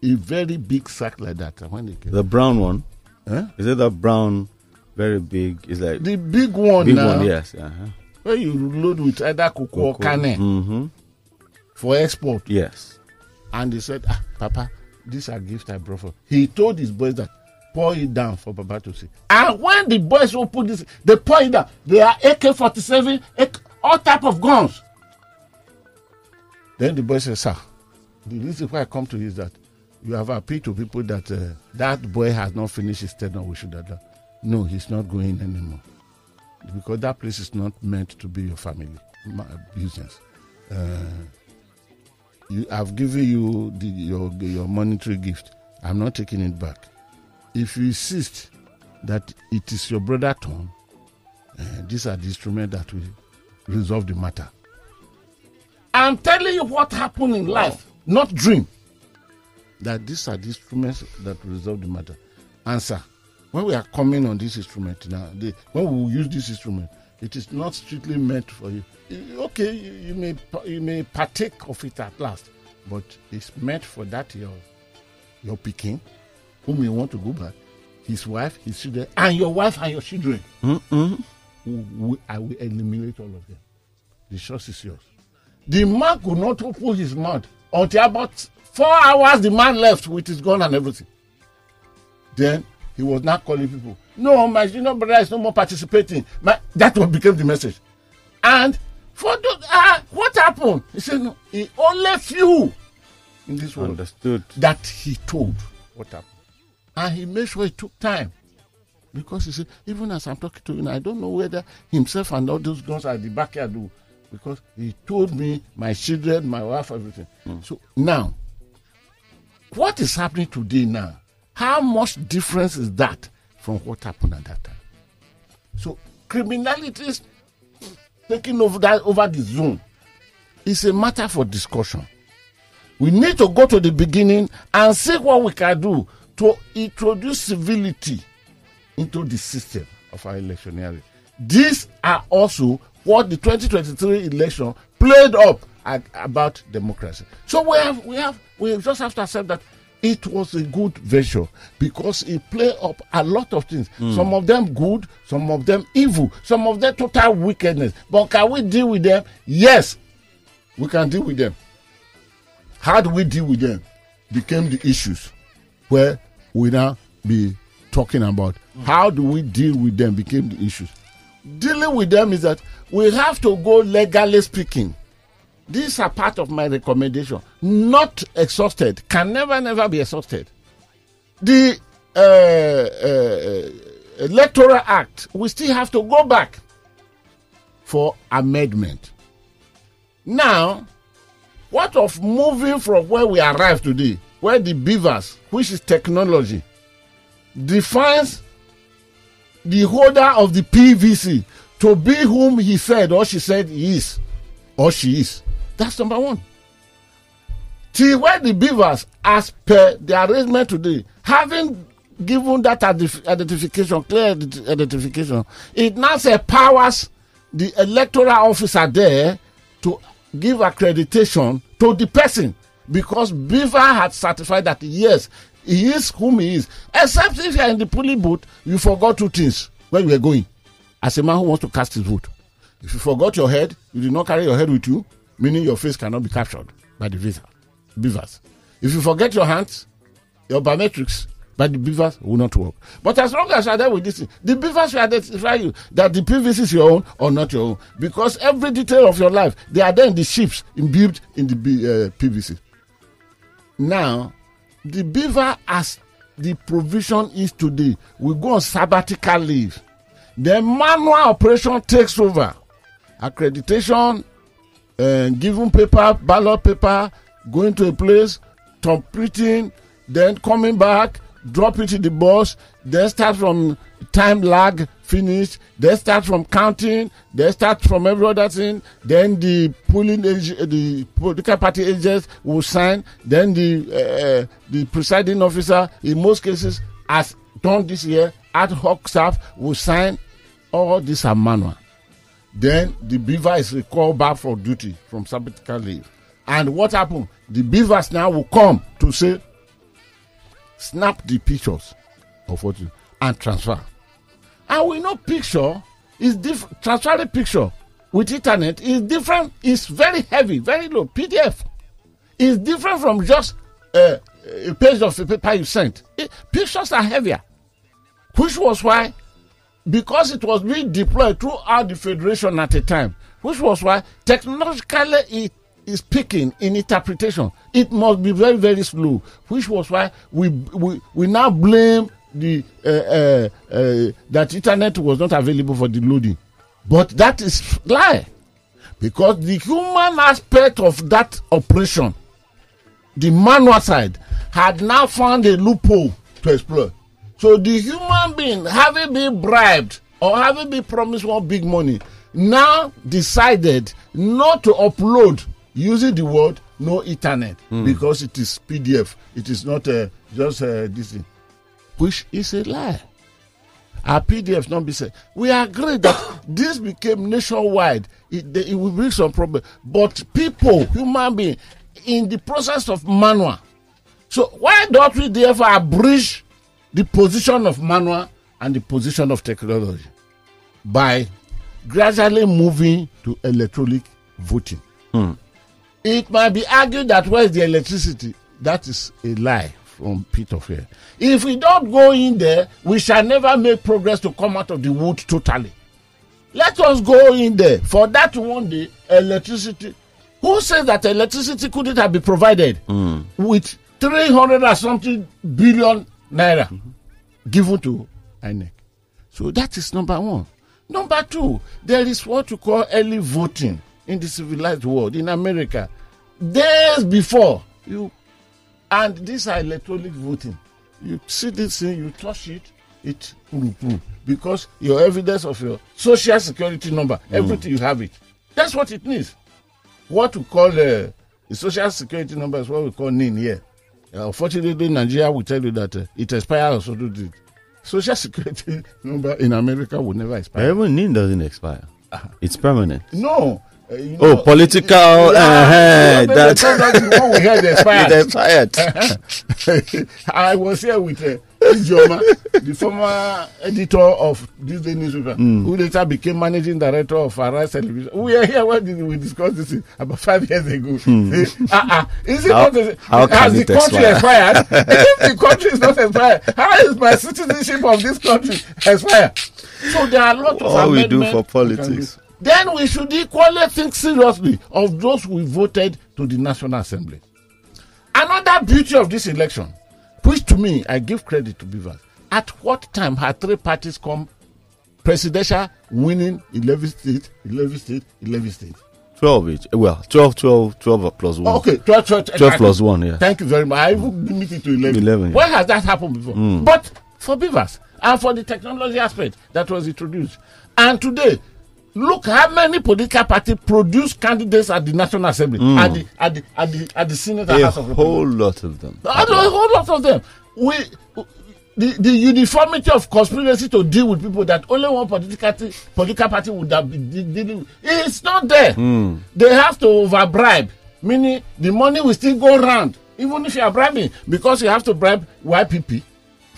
Speaker 2: a very big sack like that. When they came,
Speaker 1: The brown one.
Speaker 2: Huh?
Speaker 1: Is it that brown, very big? Is like
Speaker 2: the big one
Speaker 1: big
Speaker 2: now,
Speaker 1: one. Yes. Uh-huh.
Speaker 2: where you load with either cocoa, or cane
Speaker 1: Mm-hmm.
Speaker 2: for export.
Speaker 1: Yes.
Speaker 2: And they said, ah, Papa, these are gifts I brought for. He told his boys that pour it down for Papa to see. And when the boys will put this, they pour it down. They are AK-47, AK, all type of guns. Then the boy said, Sir, the reason why I come to you is that you have appealed to people that uh, that boy has not finished his tenure. We should have done. No, he's not going anymore because that place is not meant to be your family ma- business. Uh, you, I've given you the, your your monetary gift. I'm not taking it back. If you insist that it is your brother turn, uh, these are the instruments that will resolve the matter. I'm telling you what happened in life, not dream. That these are the instruments that resolve the matter. Answer. When we are coming on this instrument now, the, when we use this instrument, it is not strictly meant for you. Okay, you, you may you may partake of it at last, but it's meant for that your your picking, whom you want to go back, his wife, his children, and your wife and your children.
Speaker 1: Mm-mm.
Speaker 2: who- I will eliminate all of them. The choice is yours. The man could not open his mouth Until about four hours, the man left with his gun and everything. Then he was not calling people. No, my junior brother is no more participating. My, that one became the message. And for the, uh, what happened? He said, no, he only few in this world
Speaker 1: Understood.
Speaker 2: that he told what happened. And he made sure he took time. Because he said, even as I'm talking to you, I don't know whether himself and all those guns are at the backyard. Do, because he told me, my children, my wife, everything. So now, what is happening today now? How much difference is that from what happened at that time? So criminality is taking over that over the zone. It's a matter for discussion. We need to go to the beginning and see what we can do to introduce civility into the system of our electioneering. These are also what the 2023 election played up at, about democracy. So we have, we have, we just have to accept that it was a good venture because it played up a lot of things. Hmm. Some of them good, some of them evil, some of them total wickedness. But can we deal with them? Yes, we can deal with them. How do we deal with them? Became the issues where we now be talking about. How do we deal with them? Became the issues. Dealing with them is that we have to go legally speaking. These are part of my recommendation. Not exhausted, can never, never be exhausted. The uh, uh, uh, Electoral Act, we still have to go back for amendment. Now, what of moving from where we arrived today, where the BVAS, which is technology, defines the holder of the PVC to be whom he said or she said he is or she is. That's number one. Till where the BVAS, as per the arrangement today, having given that identi- identification, clear ident- identification, it now empowers the electoral officer there to give accreditation to the person because Beaver had certified that yes, he is whom he is. Except if you are in the polling booth, you forgot two things where you were going. As a man who wants to cast his vote, if you forgot your head, you did not carry your head with you, meaning your face cannot be captured by the visa, beavers. If you forget your hands, your biometrics by the beavers will not work. But as long as you are there with this, the beavers will identify you that the PVC is your own or not your own. Because every detail of your life, they are there in the ships imbued in the uh, PVC. Now, the beaver, as the provision is today, will go on sabbatical leave. The manual operation takes over. Accreditation, uh, giving paper, ballot paper, going to a place, completing, then coming back, drop it in the bus, then start from time lag, finish, then start from counting, then start from every other thing, then the polling ag- the political party agents will sign, then the uh, the presiding officer, in most cases, has done this year, ad hoc staff will sign. All these are manual then the beaver is recalled back for duty from sabbatical leave. And what happened? The BVAS now will come to say, snap the pictures of what you and transfer. And we know picture is different. Transferring picture with internet is different. It's very heavy, very low. PDF is different from just uh, a page of the paper you sent. It- pictures are heavier, which was why because it was being deployed throughout the federation at a time, which was why technologically it is speaking in interpretation, it must be very very slow. Which was why we we, we now blame the uh, uh, uh, that internet was not available for the loading, but that is lie, because the human aspect of that operation, the manual side, had now found a loophole to exploit. So the human being, having been bribed or having been promised one big money, now decided not to upload using the word no internet because it is PDF. It is not uh, just uh, this thing, which is a lie. Our PDFs not be said. We agree that this became nationwide. It, it will bring some problem, but people, human being, in the process of manual. So why don't we therefore abridge the position of manual and the position of technology by gradually moving to electronic voting? Hmm. it might be argued that where's the electricity? That is a lie from pit of hell. If we don't go in there, we shall never make progress to come out of the wood totally. Let us go in there. For that one day, electricity. Who says that electricity couldn't have been provided hmm. with 300 or something billion naira given to INEC? So that is number one. Number two, there is what you call early voting in the civilized world in America. Days before you, and these are electronic voting. You see this thing, you touch it, it because your evidence of your social security number, everything you have it. That's what it needs. What we call uh, the social security number is what we call NIN here. Uh, unfortunately, Nigeria will tell you that uh, it expires or so do it. Social security number in America will never expire.
Speaker 1: Even NIN doesn't expire. It's permanent.
Speaker 2: No. Uh, you
Speaker 1: Oh,
Speaker 2: know-
Speaker 1: political.
Speaker 2: Yeah,
Speaker 1: uh,
Speaker 2: you
Speaker 1: that,
Speaker 2: they told us the one we had expired.
Speaker 1: it expired.
Speaker 2: I was here with uh, Ijoma, the former editor of this day newspaper, hmm. who later became managing director of Arise Television. We are here when we discussed this about five years ago. Hmm. Say, uh-uh, eh, ah, ah. is it
Speaker 1: How-
Speaker 2: not a-
Speaker 1: how can
Speaker 2: has the country
Speaker 1: expire?
Speaker 2: expired? if the country is not expired, how is my citizenship of this country expired? So there are a lot of
Speaker 1: All we do for
Speaker 2: we
Speaker 1: politics.
Speaker 2: do. Then we should equally think seriously of those we voted to the National Assembly. Another beauty of this election, which to me I give credit to BVAS, at what time had three parties come presidential winning 11 states, 11 states, 11 states?
Speaker 1: 12 each. Well, 12, 12, 12 plus 1.
Speaker 2: Okay, 12, 12,
Speaker 1: 12 plus 1, yeah.
Speaker 2: Thank you very much. I even mm. limit it to 11.
Speaker 1: 11, yeah.
Speaker 2: When has that happened before? Mm. But for BVAS and for the technology aspect that was introduced. And today, look how many political parties produce candidates at the National Assembly, hmm. at, the, at, the, at, the, at the Senate and
Speaker 1: A
Speaker 2: House of
Speaker 1: whole lot of them.
Speaker 2: a whole lot of them. We the, the uniformity of conspiracy to deal with people that only one political political party would have been de- dealing with. It's not there. Hmm. They have to overbribe, meaning the money will still go round, even if you are bribing, because you have to bribe YPP,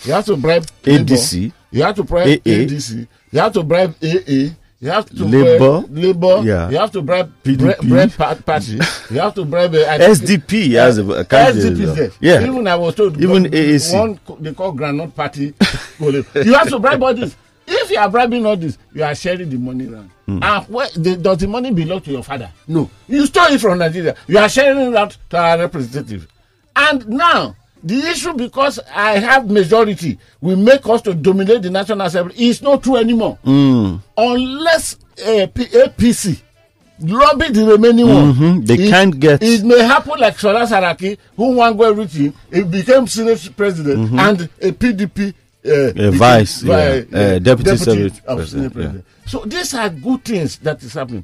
Speaker 2: you have to bribe
Speaker 1: ADC,
Speaker 2: you have to bribe
Speaker 1: AA.
Speaker 2: ADC, you have to bribe AA. You have to
Speaker 1: Labour,
Speaker 2: bribe Labour.
Speaker 1: yeah.
Speaker 2: You have to bribe
Speaker 1: PDP.
Speaker 2: Bread Party. You have to bribe. Uh,
Speaker 1: SDP has a, a candidate.
Speaker 2: SDP there.
Speaker 1: Yeah.
Speaker 2: Even I was told.
Speaker 1: Even AAC.
Speaker 2: One they call Granite Party. you have to bribe all this. If you are bribing all this, you are sharing the money around.
Speaker 1: Hmm.
Speaker 2: And where the, does the money belong to your father? No. You stole it from Nigeria. You are sharing it out to our representative. And now the issue because I have majority will make us to dominate the National Assembly is not true anymore.
Speaker 1: Hmm.
Speaker 2: Unless uh, P- APC lobby the remaining one.
Speaker 1: Mhm, they
Speaker 2: It-
Speaker 1: can't get-
Speaker 2: It may happen like Shola Saraki, who won go everything, he became Senate president, and a PDP uh, became
Speaker 1: vice,
Speaker 2: vi-
Speaker 1: yeah, uh, deputy Senate
Speaker 2: of
Speaker 1: president,
Speaker 2: president. So these are good things that is happening.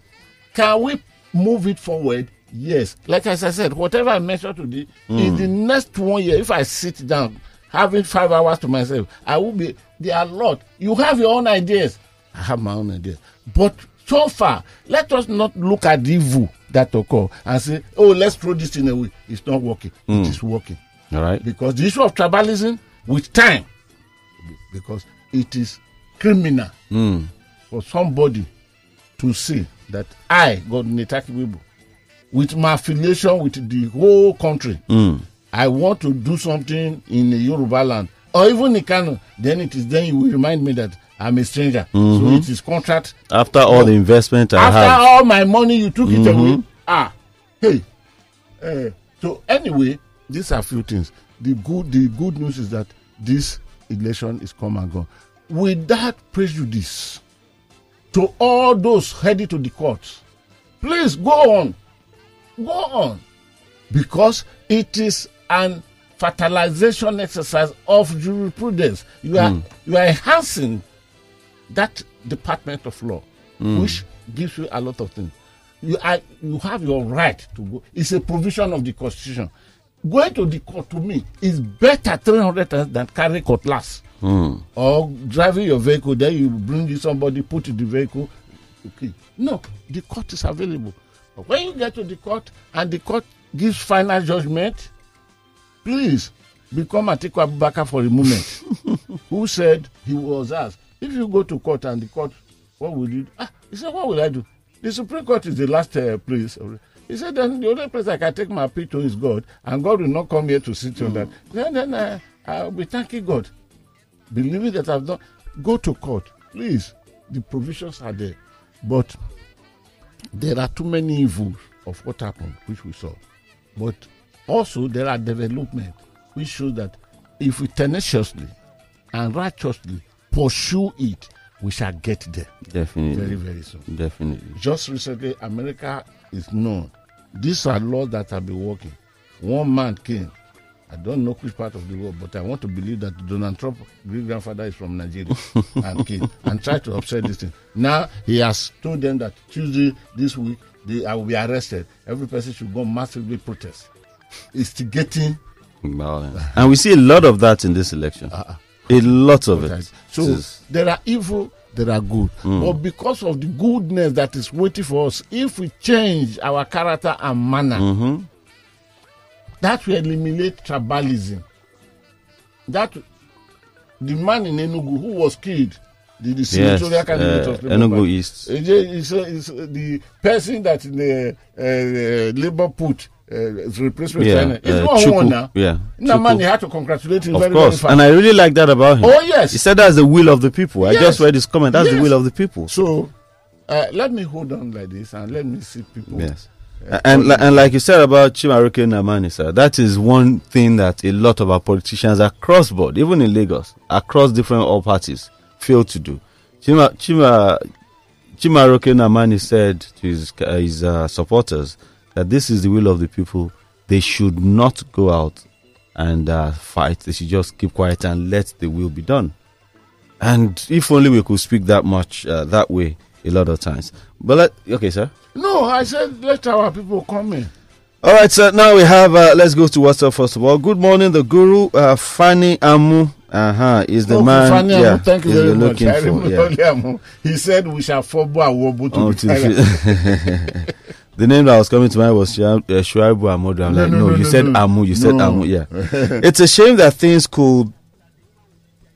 Speaker 2: Can we move it forward? Yes. Like as I said, whatever I mentioned today, in hmm. the next one year, if I sit down having five hours to myself, I will be there are a lot. You have your own ideas. I have my own ideas. But so far, let us not look at the evil that occur and say, oh, let's throw this thing away. It's not working. It hmm. is working.
Speaker 1: All right.
Speaker 2: Because the issue of tribalism with time, because it is criminal hmm. for somebody to say that I, Godwin Etakiwibu, with my affiliation with the whole country, I want to do something in the Yoruba land or even in Kano, then it is then you will remind me that I'm a stranger. So it is contract.
Speaker 1: After all the investment I
Speaker 2: After
Speaker 1: have.
Speaker 2: all my money, you took it away. Ah, hey. Eh, so anyway, these are few things. The good, the good news is that this election is come and gone without prejudice to all those headed to the courts. Please go on, go on, because it is an fertilization exercise of jurisprudence. You are hmm. you are enhancing that department of law, hmm. which gives you a lot of things. You are you have your right to go. It's a provision of the constitution. Going to the court to me is better three hundred times than carry cutlass hmm. or driving your vehicle. Then you bring you somebody, put in the vehicle. Okay, no, the court is available. When you get to the court and the court gives final judgment, please become Atiku Abubakar for a moment. who said he was asked, if you go to court and the court, what will you do? Ah, he said, what will I do? The Supreme Court is the last uh, place. He said, then the only place I can take my appeal to is God, and God will not come here to sit on that. Then, then uh, I'll be thanking God, believing that I've done. Go to court, please. The provisions are there, but there are too many evils of what happened, which we saw. But also there are development which show that if we tenaciously and righteously pursue it, we shall get there
Speaker 1: Definitely.
Speaker 2: very, very soon.
Speaker 1: Definitely.
Speaker 2: Just recently, America is known. These are laws that have been working. One man came. I don't know which part of the world, but I want to believe that Donald Trump, great grandfather, is from Nigeria and came and tried to upset this thing. Now he has told them that Tuesday this week they I will be arrested. Every person should go massively protest, instigating.
Speaker 1: Violence. And we see a lot of that in this election.
Speaker 2: Uh,
Speaker 1: A lot of it.
Speaker 2: protest. So
Speaker 1: This is-
Speaker 2: there are evil, there are good. But because of the goodness that is waiting for us, if we change our character and manner,
Speaker 1: Mhm.
Speaker 2: That will eliminate tribalism. That the man in Enugu who was killed, the, the
Speaker 1: yes,
Speaker 2: senatorial candidate
Speaker 1: uh,
Speaker 2: of
Speaker 1: Enugu
Speaker 2: Party,
Speaker 1: East.
Speaker 2: uh, je- is, uh, is, uh, the person that the uh, uh, Labour put uh, replacement
Speaker 1: Yeah,
Speaker 2: is
Speaker 1: uh,
Speaker 2: one
Speaker 1: Chukwu,
Speaker 2: one now.
Speaker 1: yeah,
Speaker 2: Now, man, you had to congratulate him
Speaker 1: Of
Speaker 2: very,
Speaker 1: course.
Speaker 2: very.
Speaker 1: And I really like that about him.
Speaker 2: oh yes.
Speaker 1: He said that's the will of the people. I
Speaker 2: Yes.
Speaker 1: just read his comment. That's the will of the people.
Speaker 2: So uh, let me hold on like this and let me see people.
Speaker 1: Yes. And, and like you said about Chimaroke Nnamani, sir, that is one thing that a lot of our politicians across board, even in Lagos, across different all parties, fail to do. Chima, Chima, Chimaroke Nnamani said to his, uh, his uh, supporters that this is the will of the people. They should not go out and uh, fight. They should just keep quiet and let the will be done. And if only we could speak that much uh, that way a lot of times. But let, okay, sir.
Speaker 2: No, I said let our people come in.
Speaker 1: All right, so now we have. Uh, let's go to WhatsApp first of all. Good morning, the guru uh, Fanny Amu. Uh huh. Is the
Speaker 2: Okay,
Speaker 1: man?
Speaker 2: Fani Amu,
Speaker 1: yeah,
Speaker 2: thank you very much. I remember
Speaker 1: Yeah.
Speaker 2: Amu. He said we shall fobo awobu to
Speaker 1: Oh,
Speaker 2: the
Speaker 1: the the name that was coming to mind was Shuaibu uh, Shuaibu Amodu. I'm
Speaker 2: No,
Speaker 1: like,
Speaker 2: no,
Speaker 1: no,
Speaker 2: no,
Speaker 1: you said. Amu. You said. Amu. Yeah. it's a shame that things could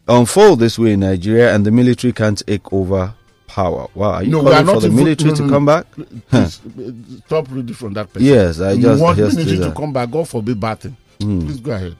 Speaker 1: unfold this way in Nigeria and the military can't take over power. Wow, are you
Speaker 2: No, we are
Speaker 1: calling for the military
Speaker 2: no,
Speaker 1: to come back?
Speaker 2: Please, stop reading from that person.
Speaker 1: Yes, I
Speaker 2: you
Speaker 1: just
Speaker 2: want
Speaker 1: just did
Speaker 2: to come back. God forbid bad thing.
Speaker 1: Hmm.
Speaker 2: Please go ahead.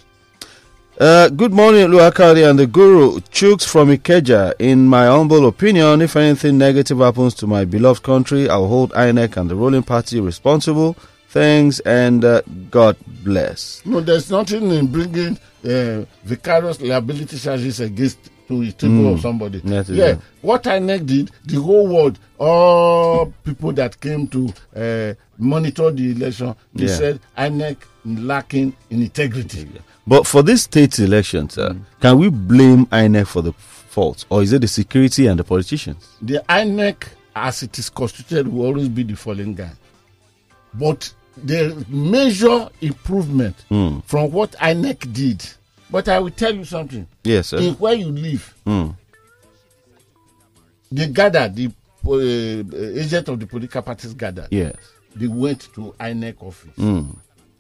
Speaker 1: Uh, good morning, Luakari and the Guru. Chooks from Ikeja. In my humble opinion, if anything negative happens to my beloved country, I'll hold INEC and the ruling party responsible. Thanks and uh, God bless.
Speaker 2: No, there's nothing in bringing uh, vicarious liability charges against to a table
Speaker 1: Mm.
Speaker 2: of somebody.
Speaker 1: That
Speaker 2: yeah,
Speaker 1: it.
Speaker 2: what INEC did, the whole world, all people that came to uh, monitor the election, they
Speaker 1: Yeah.
Speaker 2: said INEC lacking in integrity.
Speaker 1: But for this state election, sir,
Speaker 2: Mm.
Speaker 1: can we blame INEC for the fault, or is it the security and the politicians?
Speaker 2: The INEC, as it is constituted, will always be the falling guy. But the major improvement
Speaker 1: Hmm.
Speaker 2: from what INEC did. But I will tell you something.
Speaker 1: Yes, sir.
Speaker 2: In where you live,
Speaker 1: Hmm.
Speaker 2: they gathered, the uh, agent of the political parties gathered.
Speaker 1: Yes.
Speaker 2: They went to INEC office.
Speaker 1: Hmm.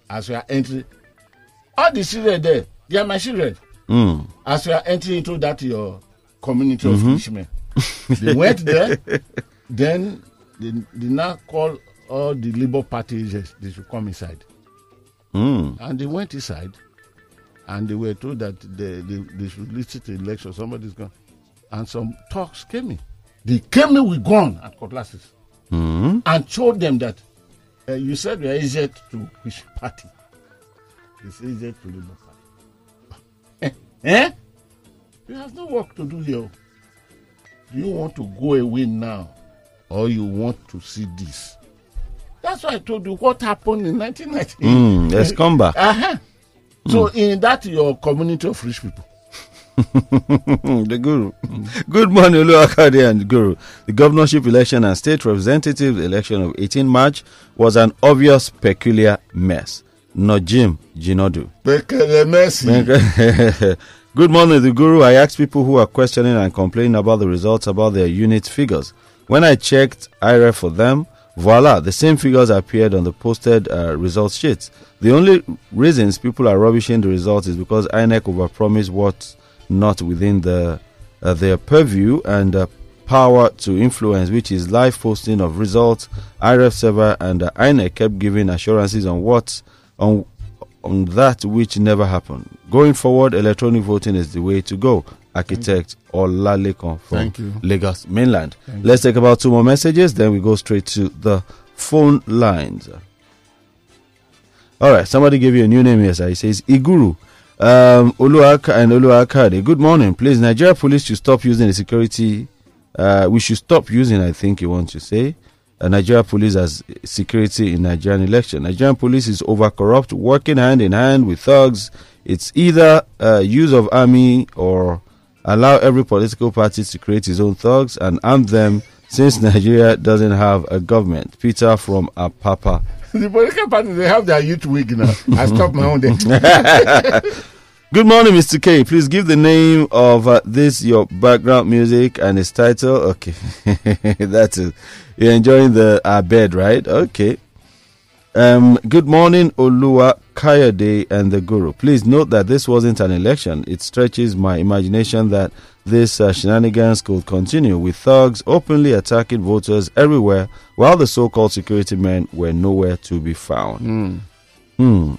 Speaker 2: As we are entering, all the children there, they are my children.
Speaker 1: Hmm.
Speaker 2: As we are entering into that your community of
Speaker 1: Mm-hmm.
Speaker 2: fishermen, they went there. then they, they now call all the Labour Party agents. They should come inside,
Speaker 1: Hmm.
Speaker 2: and they went inside, and they were told that they they, they should listen to election. Somebody's gone, and some talks came in. They came in with gun and cutlasses
Speaker 1: Hmm.
Speaker 2: and told them that uh, you said you are agent to which party? It's agent to Labour Party. eh? eh? You have no work to do here. Do you want to go away now or you want to see this? That's why I told you what happened in 1990.
Speaker 1: Hmm. Let's come back.
Speaker 2: Uh-huh. So hmm. in that your community of rich people.
Speaker 1: the Guru. Good morning, Oluwakade and Guru. The governorship election and state representative election of 18 March was an obvious peculiar mess. No Najim Jinodu.
Speaker 2: Bekele mess.
Speaker 1: Good morning, the Guru. I asked people who are questioning and complaining about the results about their unit figures. When I checked IREV for them, voila, the same figures appeared on the posted uh, results sheets. The only reasons people are rubbishing the results is because INEC overpromised what's not within the uh, their purview and uh, power to influence, which is live posting of results. IREV server and uh, INEC kept giving assurances on what on on that which never happened. Going forward, electronic voting is the way to go. Architect Olalekan from
Speaker 2: Thank.
Speaker 1: Lagos mainland. Let's take about two more messages, then we go straight to the phone lines. All right, somebody gave you a new name here. sir. He says Iguru. Um, Oluaka and Oluakade. Good morning. Please, Nigeria police should stop using the security. Uh, we should stop using, I think you want to say, Nigeria police as security in Nigerian election. Nigerian police is over corrupt, working hand in hand with thugs. It's either uh, use of army or allow every political party to create his own thugs and arm them since Nigeria doesn't have a government. Peter from Apapa.
Speaker 2: the political parties they have their youth week now. I stopped my own there.
Speaker 1: Good morning, Mr. K. Please give the name of uh, this your background music and its title. Okay, that's it. You're enjoying the uh, bed, right? Okay. Um, good morning, Olua Kayode and the Guru. Please note that this wasn't an election. It stretches my imagination that this uh, shenanigans could continue with thugs openly attacking voters everywhere while the so-called security men were nowhere to be found. Hmm.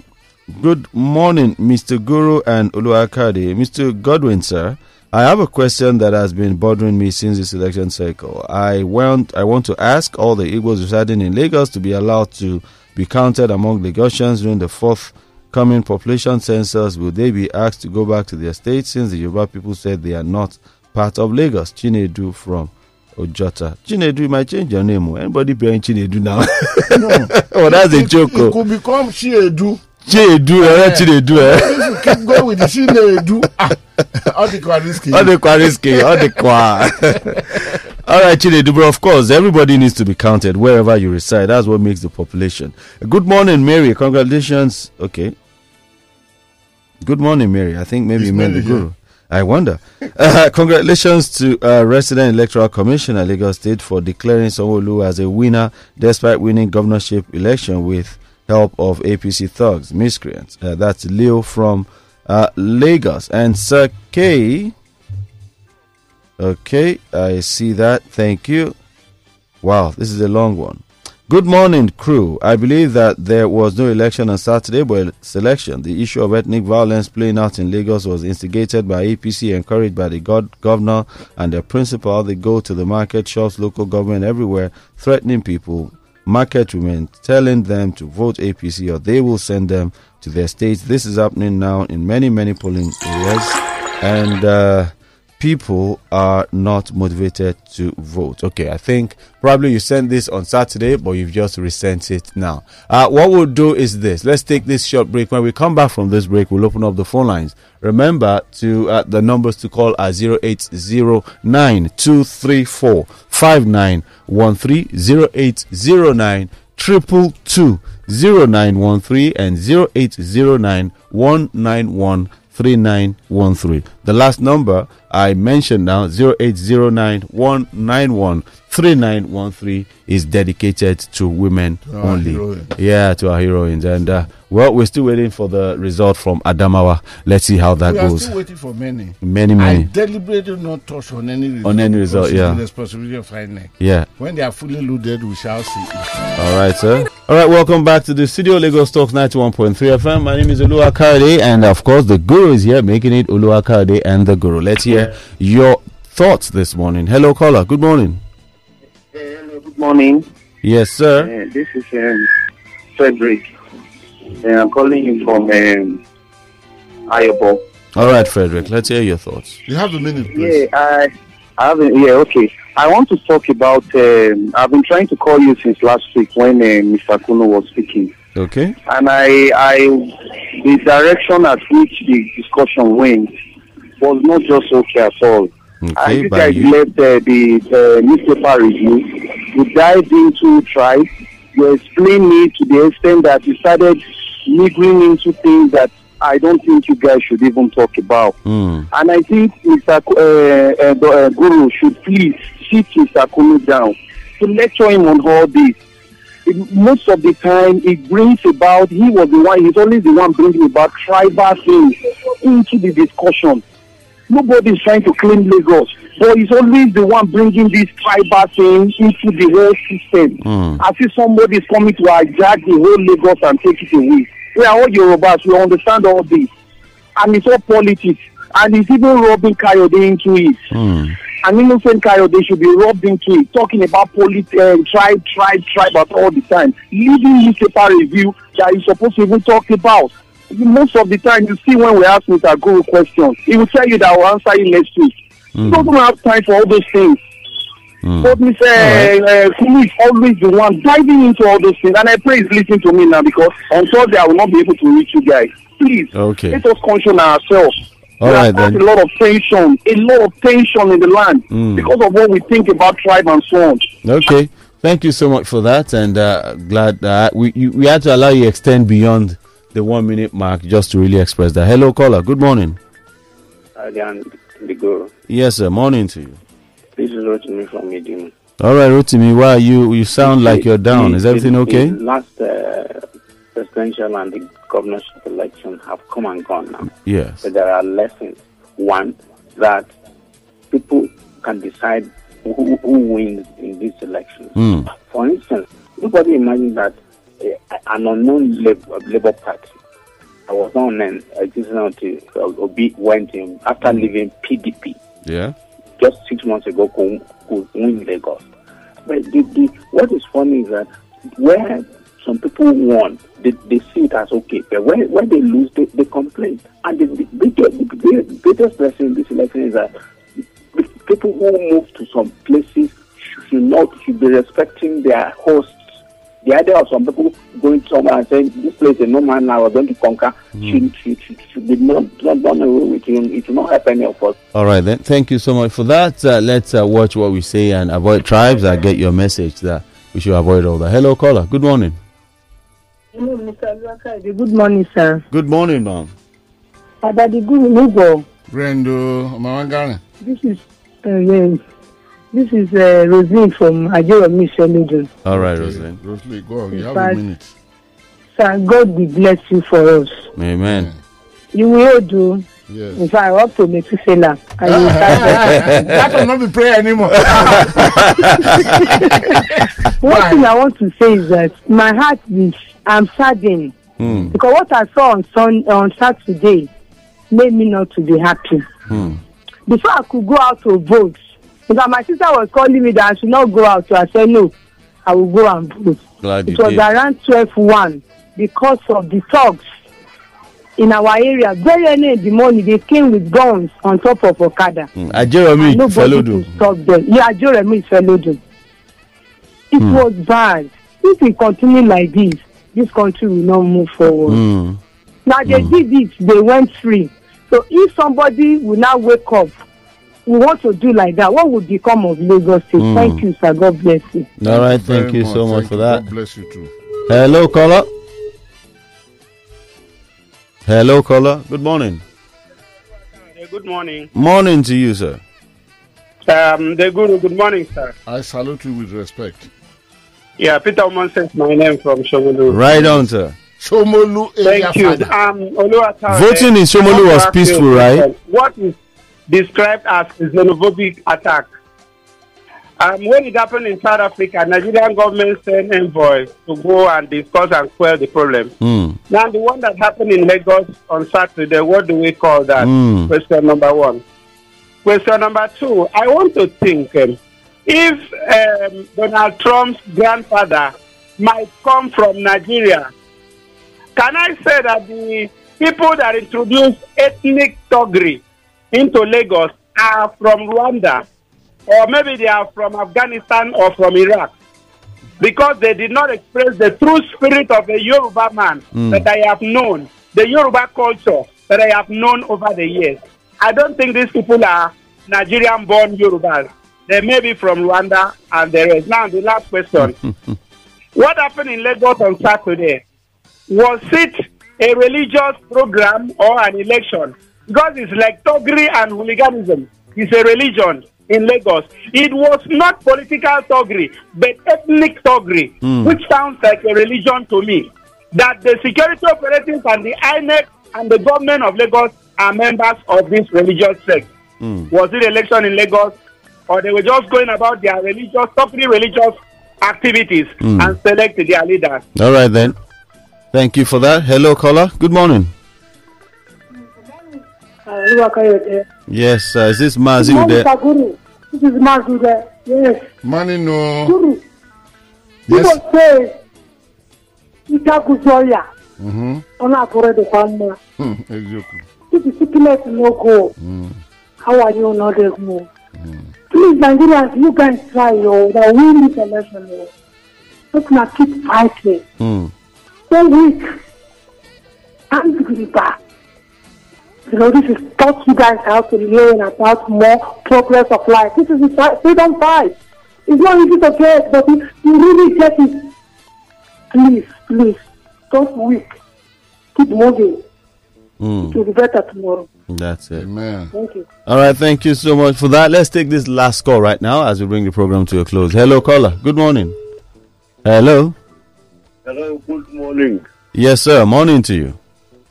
Speaker 1: Good morning, Mr. Guru and Oluakade. Mr. Godwin, sir. I have a question that has been bothering me since this election cycle. I want I want to ask all the Igbos residing in Lagos to be allowed to be counted among Lagosians during the forthcoming population census. Will they be asked to go back to their state since the Yoruba people said they are not part of Lagos? Chinedu from Ojota. Chinedu, you might change your name. Anybody bearing Chinedu now? oh, that's a joke. Oh.
Speaker 2: It
Speaker 1: oh.
Speaker 2: could become Shiedu.
Speaker 1: Chinedu, eh? Chinedu, eh?
Speaker 2: If you keep going with the Shinedu, ah, all the risky.
Speaker 1: all the kwa risky, all the kwa. all right, Chinedu, but of course, everybody needs to be counted wherever you reside. That's what makes the population. Good morning, Mary. Congratulations. Okay. Good morning, Mary. I think maybe you meant the guru. I wonder. Uh, congratulations to uh, resident electoral commissioner Lagos State for declaring Sanwo-Olu as a winner despite winning governorship election with help of APC thugs, miscreants. Uh, that's Leo from uh, Lagos. And Sir K. Okay, I see that. Thank you. Wow, this is a long one. Good morning, crew. I believe that there was no election on Saturday, but selection. The issue of ethnic violence playing out in Lagos was instigated by APC, encouraged by the god- governor and their principal. They go to the market shops, local government everywhere, threatening people, market women, telling them to vote APC or they will send them to their states. This is happening now in many, many polling areas, and uh, people are not motivated to vote. Okay, I think probably you sent this on Saturday, but you've just resent it now. Uh, what we'll do is this let's take this short break. When we come back from this break, we'll open up the phone lines. Remember to uh, the numbers to call are 0809 234 5913 0809 triple two zero nine one three and zero eight zero nine one nine one three nine one three. The last number I mentioned now zero eight zero nine one nine one three nine one three is dedicated to women
Speaker 2: our
Speaker 1: only.
Speaker 2: heroine.
Speaker 1: Yeah, to our heroines. And uh, well, we're still waiting for the result from Adamawa. Let's see how that
Speaker 2: we are
Speaker 1: goes.
Speaker 2: still waiting for many.
Speaker 1: Many, many.
Speaker 2: I deliberately not touch on any result.
Speaker 1: On any result, yeah.
Speaker 2: The responsibility of INEC.
Speaker 1: Yeah.
Speaker 2: When they are fully loaded, we shall see.
Speaker 1: All right, sir. All right, welcome back to the studio, Lagos Talks 91.3 FM. My name is Olu Akade, and of course, the Guru is here, making it Olu Akade and the Guru. Let's hear your thoughts this morning. Hello, caller. Good morning.
Speaker 3: Hello, good morning.
Speaker 1: Yes, sir.
Speaker 3: Uh, this is um, Frederick. Uh, I'm calling you from um, Ayobo.
Speaker 1: All right, Frederick. Let's hear your thoughts.
Speaker 2: You have a minute, please.
Speaker 3: Yeah, I, I haven't. Yeah, okay. I want to talk about. Um, I've been trying to call you since last week when uh, Mr. Kuno was speaking,
Speaker 1: Okay.
Speaker 3: and I, I, the direction at which the discussion went was not just okay at all. And
Speaker 1: Okay,
Speaker 3: you
Speaker 1: by
Speaker 3: guys
Speaker 1: you.
Speaker 3: left uh, the uh, newspaper review. You dived into tribe. You explained me to the extent that you started niggling into things that I don't think you guys should even talk about.
Speaker 1: Hmm.
Speaker 3: And I think Mr. Ku- Uh, uh, uh, Guru should please sit Mr. Kunu down to lecture him on all this. It- most of the time, it brings about, he was the one, he's always the one bringing about tribal things into the discussion. Nobody is trying to claim Lagos. but he's always the one bringing this tribal thing into the whole system.
Speaker 1: Mm.
Speaker 3: As if somebody is coming to hijack the whole Lagos and take it away. We are all Yorubas, we understand all this. And it's all politics. And it's even robbing Kayode into it.
Speaker 1: Mm.
Speaker 3: An innocent Kayode should be robbed into it, talking about politics, um, tribe, tribe, tribe at all the time. Leaving newspaper review that he's supposed to even talk about. Most of the time, you see when we ask Mr. Guru questions, he will tell you that we'll answer you next week. He doesn't have time for all those things.
Speaker 1: Mm.
Speaker 3: But Mr. Uh, Kulu is always the one diving into all those things. And I pray he's listening to me now because on Thursday I will not be able to reach you guys. Please,
Speaker 1: Okay.
Speaker 3: let us caution ourselves.
Speaker 1: All
Speaker 3: There
Speaker 1: right, then.
Speaker 3: a lot of tension, a lot of tension in the land
Speaker 1: Mm.
Speaker 3: because of what we think about tribe and so on.
Speaker 1: Okay. Thank you so much for that, and uh, glad that we you, we had to allow you extend beyond the one minute mark just to really express that. Hello, caller. Good morning.
Speaker 4: Again, the guru.
Speaker 1: Yes, sir. Morning to you.
Speaker 4: This is Rotimi from Medium.
Speaker 1: All right, Rotimi. Why are you? You sound like you're down. Is everything okay?
Speaker 4: Last uh, presidential and the governorship election have come and gone now.
Speaker 1: Yes.
Speaker 4: But there are lessons. One, that people can decide who, who wins in these elections.
Speaker 1: Mm.
Speaker 4: For instance, nobody imagine that an unknown Labour, Party, I was not named, uh, this is not to, Obi went in after leaving PDP
Speaker 1: Yeah.
Speaker 4: just six months ago could, could win Lagos. But the, the, what is funny is that where some people won, they, they see it as okay. But when, when they lose, they, they complain. And the, the, biggest, the, the biggest lesson in this election is that people who move to some places should not should be respecting their hosts. The idea of some people going somewhere and saying this place is no man now we're going to conquer should, should, should, should be not, not done away with. It It will not help any of us.
Speaker 1: All right then. Thank you so much for that. Uh, let's uh, watch what we say and avoid tribes. I get your message that we should avoid all that. Hello, caller. Good morning.
Speaker 5: Hello, Mr. Lwakade. Good morning, sir.
Speaker 1: Good morning, ma'am.
Speaker 5: Adadi Guru
Speaker 2: Brendo Mawangari.
Speaker 5: This is uh, yes. This is uh, Roseline from Mushin, Sheludun.
Speaker 1: All right,
Speaker 2: Okay,
Speaker 1: Rosalind.
Speaker 2: Rosalie, go on. You have
Speaker 5: But-
Speaker 2: a minute.
Speaker 5: Sir, God will bless you for us.
Speaker 1: Amen.
Speaker 5: You will all do. In
Speaker 2: Yes.
Speaker 5: fact, up to Methuselah. And you will start
Speaker 2: that will not be prayer anymore.
Speaker 5: One thing I want to say is that my heart is I'm saddened
Speaker 1: Hmm.
Speaker 5: because what I saw on Sun on Saturday made me not to be happy.
Speaker 1: Hmm.
Speaker 5: Before I could go out to vote, because my sister was calling me that I should not go out, so I said no, I will go and vote.
Speaker 1: Glad
Speaker 5: It was
Speaker 1: did.
Speaker 5: around twelve one because of the thugs in our area. Very early in the morning, they came with guns on top of Okada.
Speaker 1: Hmm. Ajeromi
Speaker 5: And nobody could stop them. Yeah, Jeremy Felodun. It
Speaker 1: Hmm.
Speaker 5: was bad. If we continue like this, this country will not move forward.
Speaker 1: Hmm.
Speaker 5: Now they did it, they went free. So if somebody will now wake up, we want to do like that, what would become of Lagos State?
Speaker 1: Hmm.
Speaker 5: Thank you, sir. God bless you.
Speaker 1: All right.
Speaker 2: Very
Speaker 1: Thank you so much
Speaker 2: Thank
Speaker 1: for
Speaker 2: you.
Speaker 1: that.
Speaker 2: God bless you too.
Speaker 1: Hello, caller. Hello, caller. Good morning.
Speaker 6: Good morning.
Speaker 1: Morning to you, sir.
Speaker 6: Um, the Guru, good morning, sir.
Speaker 2: I salute you with respect.
Speaker 6: Yeah, Peter Oman says my name from Shomolu.
Speaker 1: Right on, sir.
Speaker 2: Shomolu
Speaker 6: Thank you. Um, Oluwatare,
Speaker 1: Voting in Shomolu
Speaker 6: I want to
Speaker 1: was
Speaker 6: ask you a
Speaker 1: peaceful, right?
Speaker 6: question. What is described as a xenophobic attack? Um, when it happened in South Africa, Nigerian government sent envoy to go and discuss and quell the problem.
Speaker 1: Hmm.
Speaker 6: Now, the one that happened in Lagos on Saturday, what do we call that?
Speaker 1: Mm.
Speaker 6: Question number one. Question number two, I want to think um, if um, Donald Trump's grandfather might come from Nigeria, can I say that the people that introduced ethnic thuggery into Lagos are from Rwanda, or maybe they are from Afghanistan or from Iraq? because they did not express the true spirit of the Yoruba man
Speaker 1: Mm.
Speaker 6: that I have known, the Yoruba culture that I have known over the years. I don't think these people are Nigerian born Yorubas. They may be from Rwanda and the rest. Now, the last question What happened in Lagos on Saturday? Was it a religious program or an election? Because it's like thuggery and hooliganism. It's a religion in Lagos. It was not political thuggery, but ethnic thuggery,
Speaker 1: Hmm.
Speaker 6: which sounds like a religion to me. That the security operatives and the INEC and the government of Lagos are members of this religious sect.
Speaker 1: Hmm.
Speaker 6: Was it election in Lagos or they were just going about their religious, totally religious activities
Speaker 1: Hmm.
Speaker 6: and select their leaders.
Speaker 1: All right then. Thank you for that. Hello, caller. Good morning. Yes, uh, is this Mazi there?
Speaker 7: Guru. This is Mazude. Yes.
Speaker 2: Money no.
Speaker 7: Guru.
Speaker 2: Yes.
Speaker 7: People say Itaguzoya.
Speaker 2: Mm-hmm.
Speaker 7: On a for the one.
Speaker 2: Hmm, Eziokwu.
Speaker 7: If the sickness no go, how are you not able move? Please, Nigerians, you guys try, yo. That win this election, yo. Let's not keep fighting.
Speaker 1: Hmm.
Speaker 7: One week. I'm to be back. You know, this is taught you guys how to learn about more progress of life. This is a freedom fight. It's not easy to get, but you, you really get it. Please, please, don't weak. Keep moving.
Speaker 1: Hmm.
Speaker 7: It will be better tomorrow.
Speaker 1: That's it.
Speaker 2: Amen.
Speaker 7: Thank you.
Speaker 1: All right, thank you so much for that. Let's take this last call right now as we bring the program to a close. Hello, caller. Good morning. Hello.
Speaker 8: Hello, good morning.
Speaker 1: Yes, sir. Morning to you.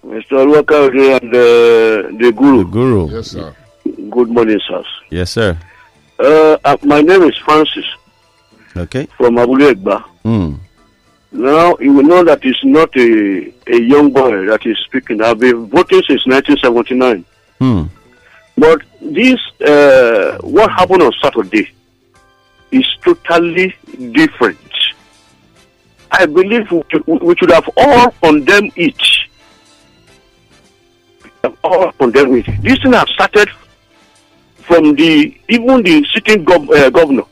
Speaker 8: Mr. Alwaka and uh, the
Speaker 1: The
Speaker 8: Guru.
Speaker 1: Guru.
Speaker 2: Yes, sir.
Speaker 8: Good morning, sir.
Speaker 1: Yes, sir.
Speaker 8: Uh, uh, my name is Francis
Speaker 1: Okay.
Speaker 8: from Abule Egba.
Speaker 1: Hmm.
Speaker 8: Now, you will know that it's not a, a young boy that is speaking. I've been voting since 1979.
Speaker 1: Hmm.
Speaker 8: But this, uh, what happened on Saturday is totally different. I believe we should, we should have all condemned it. Have All condemned it. This thing has started from the even the sitting gov- uh, governor.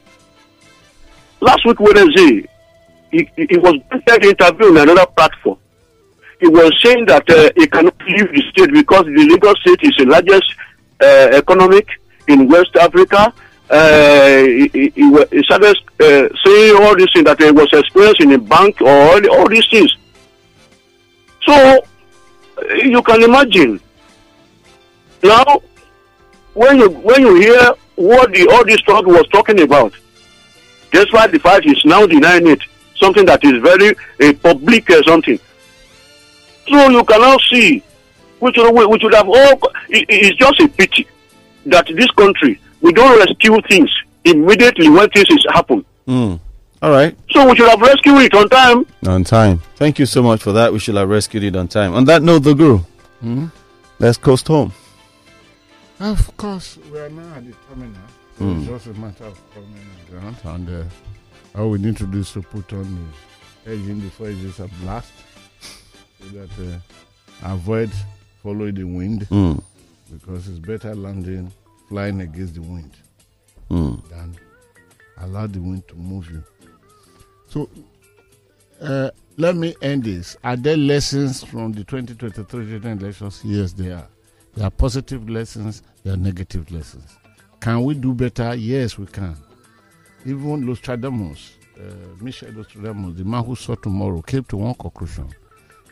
Speaker 8: Last week Wednesday, he, he was granted interview on another platform. He was saying that uh, he cannot leave the state because the Lagos state is the largest uh, economic in West Africa. Uh, he, he, he he started uh, saying all these things that he was experienced in a bank or all, all these things. So uh, you can imagine now when you when you hear what the all this talk was talking about, despite the fact he's now denying it, something that is very a public uh, something. So you cannot see, which should, we, we should have all, it, it's just a pity that this country, we don't rescue things immediately when things is happen.
Speaker 1: Hmm. All right.
Speaker 8: So we should have rescued it on time.
Speaker 1: On time. Thank you so much for that. We should have rescued it on time. On that note, the Guru. Let's coast home.
Speaker 2: Of course, we are now at the terminal. So
Speaker 1: Hmm.
Speaker 2: It's just a matter of coming and ground. And uh, all we need to do is to put on the engine before it is a blast so that uh, avoid following the wind
Speaker 1: Hmm.
Speaker 2: because it's better landing flying against the wind
Speaker 1: Hmm.
Speaker 2: than allow the wind to move you. So uh, let me end this. Are there lessons from the 2023 general elections? Yes, there are. There are positive lessons, there are negative lessons. Can we do better? Yes, we can. Even Nostradamus, uh, Michel Nostradamus, the man who saw tomorrow, came to one conclusion.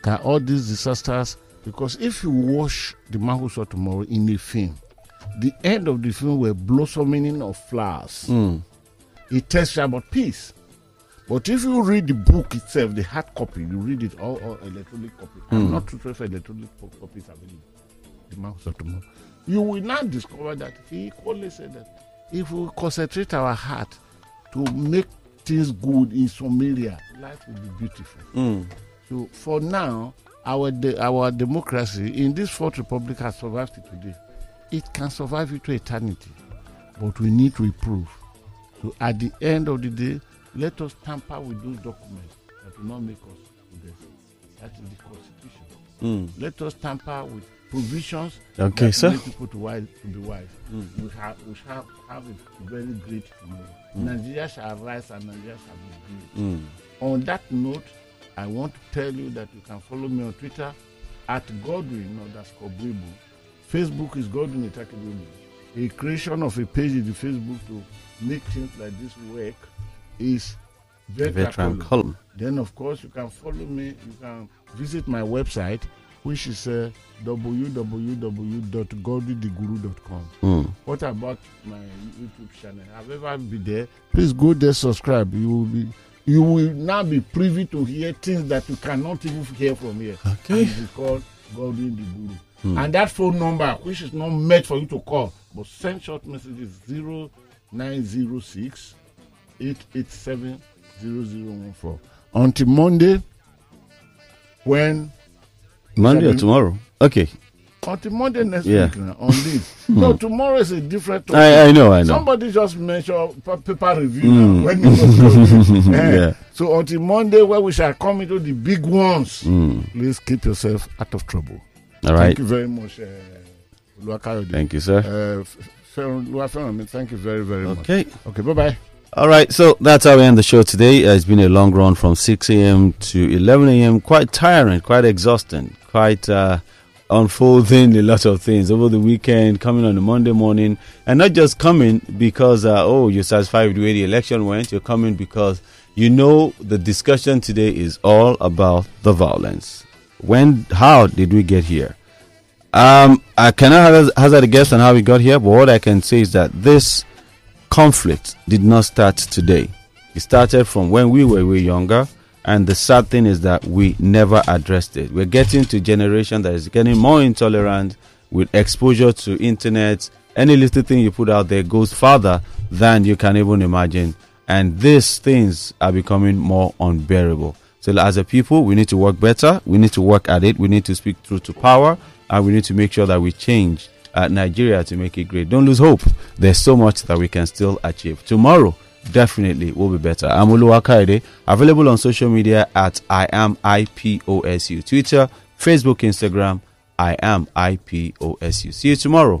Speaker 2: Can all these disasters, because if you watch the man who saw tomorrow in a film, the end of the film were blossoming of flowers.
Speaker 1: Hmm.
Speaker 2: It tells you about peace. But if you read the book itself, the hard copy, you read it all, all electronic copy. I'm not too sure if electronic co- copies available. The saw tomorrow. You will now discover that he equally said that if we concentrate our heart to make things good in some area, life will be beautiful.
Speaker 1: Hmm.
Speaker 2: So for now, our de- our democracy in this fourth republic has survived to today. It can survive into eternity, but we need to improve. So at the end of the day, let us tamper with those documents that will not make us progressive. That is the constitution.
Speaker 1: Hmm.
Speaker 2: Let us tamper with provisions
Speaker 1: Okay, sir.
Speaker 2: make people to, wise, to be wise. We, have, we shall have a very great tomorrow. Nigeria shall rise and Nigeria shall be great.
Speaker 1: Hmm.
Speaker 2: On that note, I want to tell you that you can follow me on Twitter at Godwin underscore Bibu. Facebook is Godwin Itakibibu. A creation of a page in the Facebook to make things like this work is
Speaker 1: Veteran
Speaker 2: Veteran
Speaker 1: column.
Speaker 2: Then, of course, you can follow me. You can visit my website, which is uh, www.godwintheguru.com.
Speaker 1: Hmm.
Speaker 2: What about my YouTube channel? Have ever been there? Please go there, subscribe. You will be you will now be privy to hear things that you cannot even hear from here.
Speaker 1: Okay.
Speaker 2: And it's called Godwin the Guru. And that phone number, which is not meant for you to call, but send short messages zero 906 887 0014. Until Monday, when
Speaker 1: Monday or tomorrow? Okay.
Speaker 2: until Monday next
Speaker 1: Yeah.
Speaker 2: week now, on this. no, tomorrow is a different topic.
Speaker 1: I, I know, I know.
Speaker 2: Somebody just mentioned pa- paper review
Speaker 1: Mm.
Speaker 2: now, when you go Eh,
Speaker 1: Yeah.
Speaker 2: So until Monday, where we shall come into the big ones,
Speaker 1: Mm.
Speaker 2: please keep yourself out of trouble.
Speaker 1: All right.
Speaker 2: Thank you very much, uh,
Speaker 1: Thank you, sir.
Speaker 2: Uh, F- Feron- thank you very, very much.
Speaker 1: Okay.
Speaker 2: Okay, bye bye.
Speaker 1: All right, so that's how we end the show today. Uh, it's been a long run from 6 a.m. to 11 a.m. Quite tiring, quite exhausting, quite uh, unfolding a lot of things over the weekend, coming on a Monday morning, and not just coming because, uh, oh, you're satisfied with the way the election went. You're coming because you know the discussion today is all about the violence. When, how did we get here? Um, I cannot hazard a guess on how we got here, but what I can say is that this conflict did not start today. It started from when we were way younger, and the sad thing is that we never addressed it. We're getting to generation that is getting more intolerant with exposure to internet. Any little thing you put out there goes farther than you can even imagine, and these things are becoming more unbearable. So, as a people, we need to work better. We need to work at it. We need to speak truth to power, and we need to make sure that we change uh, Nigeria to make it great. Don't lose hope. There's so much that we can still achieve. Tomorrow, definitely will be better. I'm Oluwa available on social media at I am IPOSU. Twitter, Facebook, Instagram, I am IPOSU. See you tomorrow.